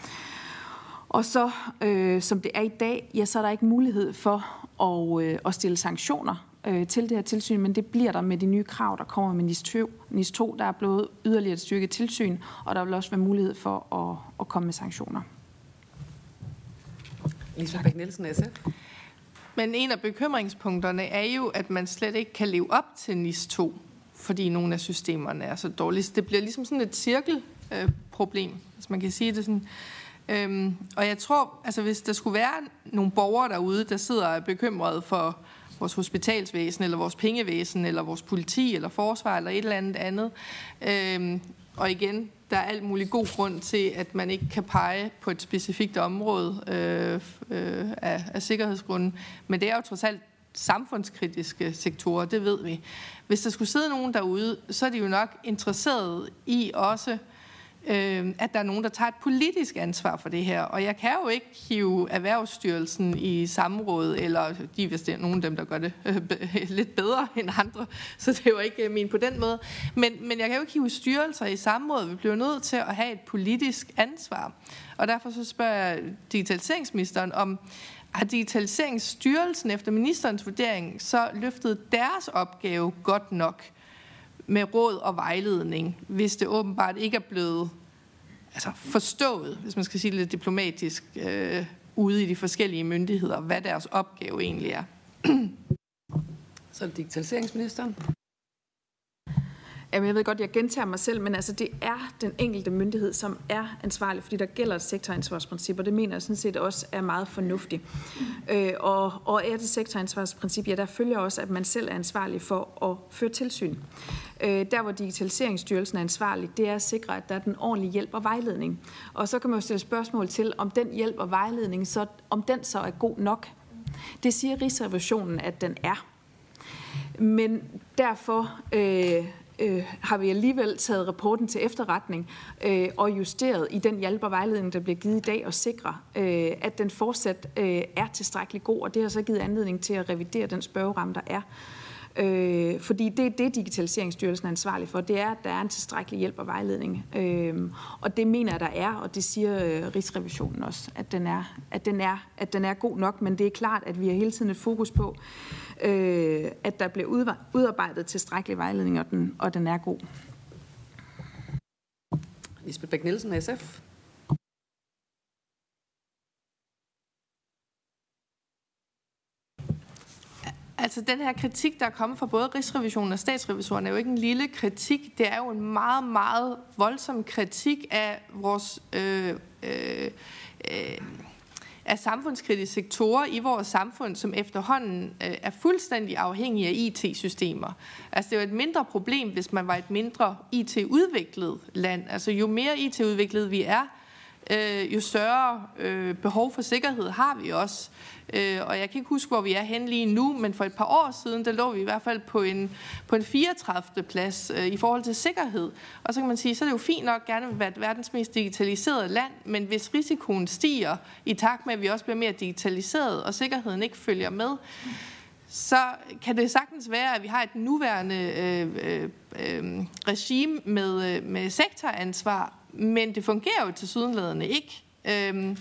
Og så, øh, som det er i dag, ja, så er der ikke mulighed for at, øh, at stille sanktioner øh, til det her tilsyn, men det bliver der med de nye krav, der kommer med NIS 2. NIS 2 der er blevet yderligere et styrket tilsyn, og der vil også være mulighed for at, at komme med sanktioner. Lisa Bæk Nielsen, SF. Men en af bekymringspunkterne er jo, at man slet ikke kan leve op til NIS 2. fordi nogle af systemerne er så dårlige. Så det bliver ligesom sådan et cirkelproblem, øh, hvis man kan sige det sådan. Øhm, og jeg tror, altså hvis der skulle være nogle borgere derude, der sidder er bekymrede for vores hospitalsvæsen, eller vores pengevæsen, eller vores politi, eller forsvar, eller et eller andet andet. Øhm, og igen, der er alt mulig god grund til, at man ikke kan pege på et specifikt område øh, øh, af, af sikkerhedsgrunden. Men det er jo trods alt samfundskritiske sektorer, det ved vi. Hvis der skulle sidde nogen derude, så er de jo nok interesseret i også øh, at der er nogen, der tager et politisk ansvar for det her. Og jeg kan jo ikke hive Erhvervsstyrelsen i samråd, eller de hvis det er nogen af dem, der gør det øh, lidt bedre end andre, så det er jo ikke øh, min på den måde. Men, men jeg kan jo ikke hive styrelser i samråd. Vi bliver nødt til at have et politisk ansvar. Og derfor så spørger jeg digitaliseringsministeren om, har Digitaliseringsstyrelsen efter ministerens vurdering så løftet deres opgave godt nok? Med råd og vejledning, hvis det åbenbart ikke er blevet altså forstået, hvis man skal sige det lidt diplomatisk, øh, ude i de forskellige myndigheder, hvad deres opgave egentlig er. Så er det digitaliseringsministeren. Jamen, jeg ved godt, jeg gentager mig selv, men altså, det er den enkelte myndighed, som er ansvarlig, fordi der gælder et sektoransvarsprincip, og det mener jeg sådan set også er meget fornuftigt. Øh, og, og er det sektoransvarsprincip, ja, der følger også, at man selv er ansvarlig for at føre tilsyn. Øh, der, hvor Digitaliseringsstyrelsen er ansvarlig, det er at sikre, at der er den ordentlige hjælp og vejledning. Og så kan man jo stille spørgsmål til, om den hjælp og vejledning, så, om den så er god nok. Det siger Rigsrevisionen, at den er. Men derfor øh, øh, har vi alligevel taget rapporten til efterretning øh, og justeret i den hjælp og vejledning, der bliver givet i dag, og sikre, øh, at den fortsat øh, er tilstrækkelig god, og det har så givet anledning til at revidere den spørgeramme, der er. Øh, fordi det er det, Digitaliseringsstyrelsen er ansvarlig for. Det er, at der er en tilstrækkelig hjælp og vejledning. Øh, og det mener jeg, der er, og det siger øh, Rigsrevisionen også, at den, er, at, den er, at den er god nok. Men det er klart, at vi har hele tiden et fokus på, øh, at der bliver udarbejdet tilstrækkelig vejledning, og den, og den er god. Lisbeth Bæk-Nielsen, SF. Altså den her kritik, der er kommet fra både Rigsrevisionen og Statsrevisionen, er jo ikke en lille kritik. Det er jo en meget, meget voldsom kritik af vores øh, øh, øh, af samfundskritiske sektorer i vores samfund, som efterhånden øh, er fuldstændig afhængige af IT-systemer. Altså det er jo et mindre problem, hvis man var et mindre IT-udviklet land. Altså jo mere IT-udviklet vi er, øh, jo større øh, behov for sikkerhed har vi også. Øh, og jeg kan ikke huske, hvor vi er hen lige nu, men for et par år siden, der lå vi i hvert fald på en, på en 34. plads øh, i forhold til sikkerhed. Og så kan man sige, så er det jo fint nok gerne at være verdens mest digitaliserede land, men hvis risikoen stiger i takt med, at vi også bliver mere digitaliseret, og sikkerheden ikke følger med, så kan det sagtens være, at vi har et nuværende øh, øh, øh, regime med, øh, med sektoransvar, men det fungerer jo til sydenladende ikke. Øhm,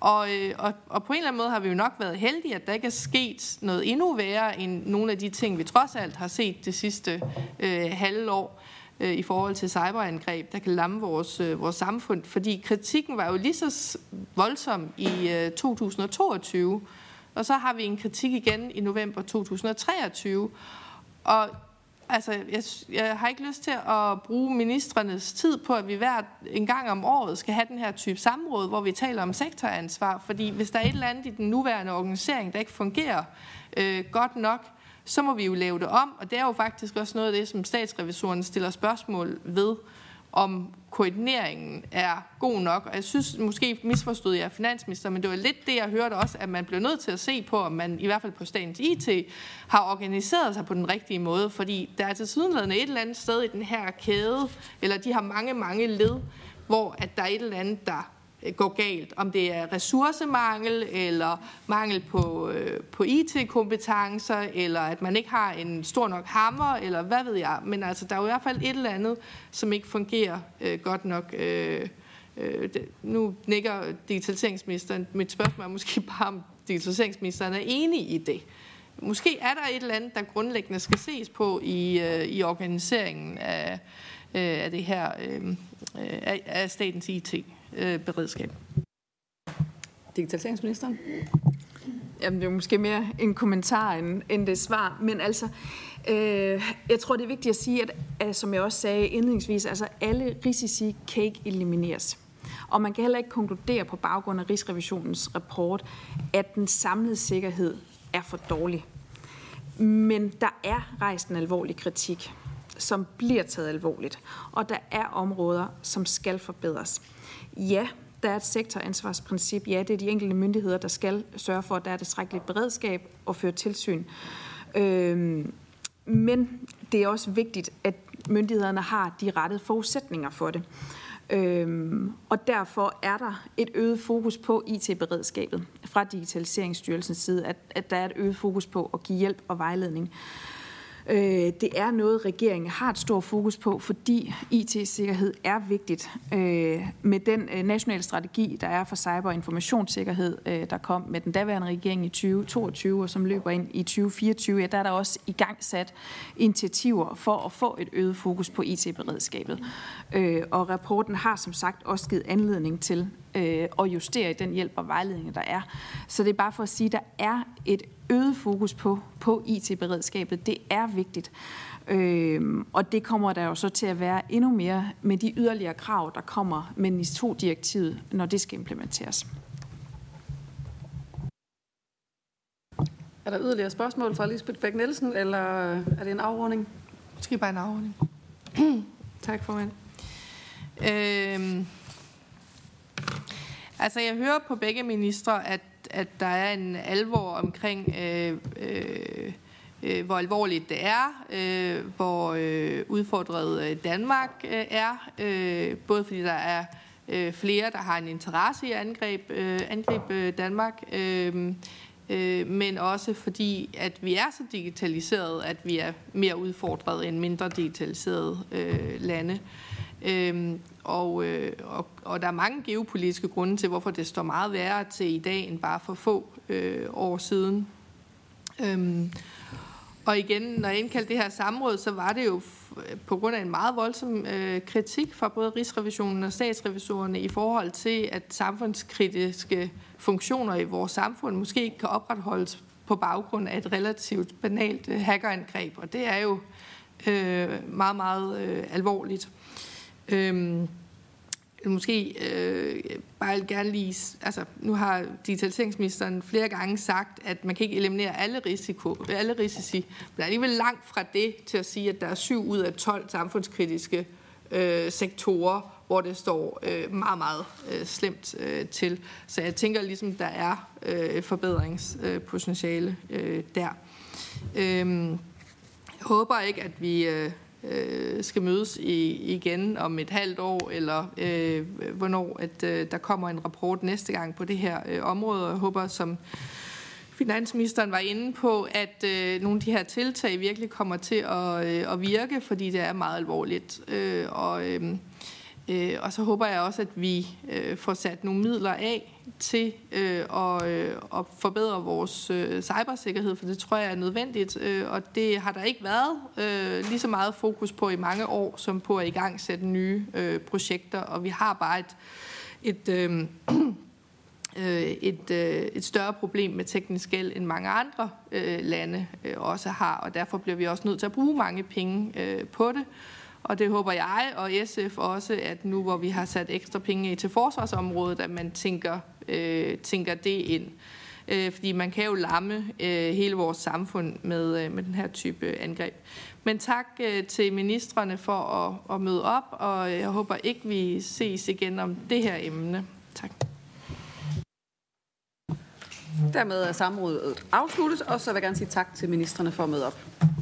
og, øh, og, og på en eller anden måde har vi jo nok været heldige, at der ikke er sket noget endnu værre end nogle af de ting, vi trods alt har set det sidste øh, halve år øh, i forhold til cyberangreb, der kan lamme vores, øh, vores samfund. Fordi kritikken var jo lige så voldsom i øh, 2022, og så har vi en kritik igen i november 2023. Og Altså, jeg, jeg har ikke lyst til at bruge ministrenes tid på, at vi hver en gang om året skal have den her type samråd, hvor vi taler om sektoransvar. Fordi hvis der er et eller andet i den nuværende organisering, der ikke fungerer øh, godt nok, så må vi jo lave det om. Og det er jo faktisk også noget af det, som statsrevisoren stiller spørgsmål ved om koordineringen er god nok. Og jeg synes, måske misforstod jeg finansminister, men det var lidt det, jeg hørte også, at man blev nødt til at se på, om man i hvert fald på statens IT har organiseret sig på den rigtige måde. Fordi der er til sydenladende et eller andet sted i den her kæde, eller de har mange, mange led, hvor at der er et eller andet, der Øh, gå galt. Om det er ressourcemangel, eller mangel på, øh, på IT-kompetencer, eller at man ikke har en stor nok hammer, eller hvad ved jeg. Men altså, der er jo i hvert fald et eller andet, som ikke fungerer øh, godt nok. Øh, øh, det, nu nikker digitaliseringsministeren. Mit spørgsmål er måske bare, om digitaliseringsministeren er enig i det. Måske er der et eller andet, der grundlæggende skal ses på i, øh, i organiseringen af, øh, af det her øh, øh af, af statens IT. Øh, beredskab. Digitaliseringsministeren. Jamen, det er måske mere en kommentar end, end det svar. Men altså, øh, jeg tror, det er vigtigt at sige, at, at som jeg også sagde indledningsvis, altså alle risici kan ikke elimineres. Og man kan heller ikke konkludere på baggrund af Rigsrevisionens rapport, at den samlede sikkerhed er for dårlig. Men der er rejst en alvorlig kritik, som bliver taget alvorligt. Og der er områder, som skal forbedres. Ja, der er et sektoransvarsprincip. Ja, det er de enkelte myndigheder, der skal sørge for, at der er tilstrækkeligt beredskab og føre tilsyn. Øhm, men det er også vigtigt, at myndighederne har de rette forudsætninger for det. Øhm, og derfor er der et øget fokus på IT-beredskabet fra Digitaliseringsstyrelsens side, at, at der er et øget fokus på at give hjælp og vejledning. Øh, det er noget, regeringen har et stort fokus på, fordi IT-sikkerhed er vigtigt. Øh, med den øh, nationale strategi, der er for cyber- og informationssikkerhed, øh, der kom med den daværende regering i 2022, og som løber ind i 2024, ja, der er der også i gang sat initiativer for at få et øget fokus på IT-beredskabet. Øh, og rapporten har som sagt også givet anledning til at justere i den hjælp og vejledning, der er. Så det er bare for at sige, at der er et øget fokus på, på IT-beredskabet. Det er vigtigt. Øh, og det kommer der jo så til at være endnu mere med de yderligere krav, der kommer med NIS2-direktivet, når det skal implementeres. Er der yderligere spørgsmål fra Lisbeth Bæk Nielsen, eller er det en afrunding? Måske bare en afrunding. tak, formand. Øhm, altså, jeg hører på begge ministre, at at der er en alvor omkring, øh, øh, øh, hvor alvorligt det er, øh, hvor øh, udfordret øh, Danmark øh, er, øh, både fordi der er øh, flere, der har en interesse i at angribe, øh, angribe øh, Danmark, øh, øh, men også fordi, at vi er så digitaliseret, at vi er mere udfordret end mindre digitaliserede øh, lande. Øhm, og, øh, og, og der er mange geopolitiske grunde til, hvorfor det står meget værre til i dag end bare for få øh, år siden. Øhm, og igen, når jeg indkaldte det her samråd, så var det jo på grund af en meget voldsom øh, kritik fra både Rigsrevisionen og statsrevisorerne i forhold til, at samfundskritiske funktioner i vores samfund måske ikke kan opretholdes på baggrund af et relativt banalt øh, hackerangreb. Og det er jo øh, meget, meget øh, alvorligt. Øhm, måske øh, bare gerne lige, altså nu har digitaliseringsministeren flere gange sagt, at man kan ikke eliminere alle, risiko, alle risici, men er alligevel langt fra det til at sige, at der er 7 ud af 12 samfundskritiske øh, sektorer, hvor det står øh, meget, meget øh, slemt øh, til. Så jeg tænker ligesom, der er øh, forbedringspotentiale øh, der. Øh, jeg håber ikke, at vi... Øh, øh, skal mødes i, igen om et halvt år, eller øh, hvornår at øh, der kommer en rapport næste gang på det her øh, område. Og jeg håber, som finansministeren var inde på, at øh, nogle af de her tiltag virkelig kommer til at, øh, at virke, fordi det er meget alvorligt. Øh, og, øh, øh, og så håber jeg også, at vi øh, får sat nogle midler af til øh, at, øh, at forbedre vores øh, cybersikkerhed, for det tror jeg er nødvendigt, øh, og det har der ikke været øh, lige så meget fokus på i mange år, som på at i gang sætte nye øh, projekter, og vi har bare et, et øh, øh, et, øh, et større problem med teknisk gæld, end mange andre øh, lande øh, også har, og derfor bliver vi også nødt til at bruge mange penge øh, på det. Og det håber jeg og SF også, at nu hvor vi har sat ekstra penge til forsvarsområdet, at man tænker, øh, tænker det ind. Øh, fordi man kan jo lamme øh, hele vores samfund med, øh, med den her type angreb. Men tak øh, til ministerne for at, at møde op, og jeg håber ikke, vi ses igen om det her emne. Tak. Dermed er samrådet afsluttet, og så vil jeg gerne sige tak til ministerne for at møde op.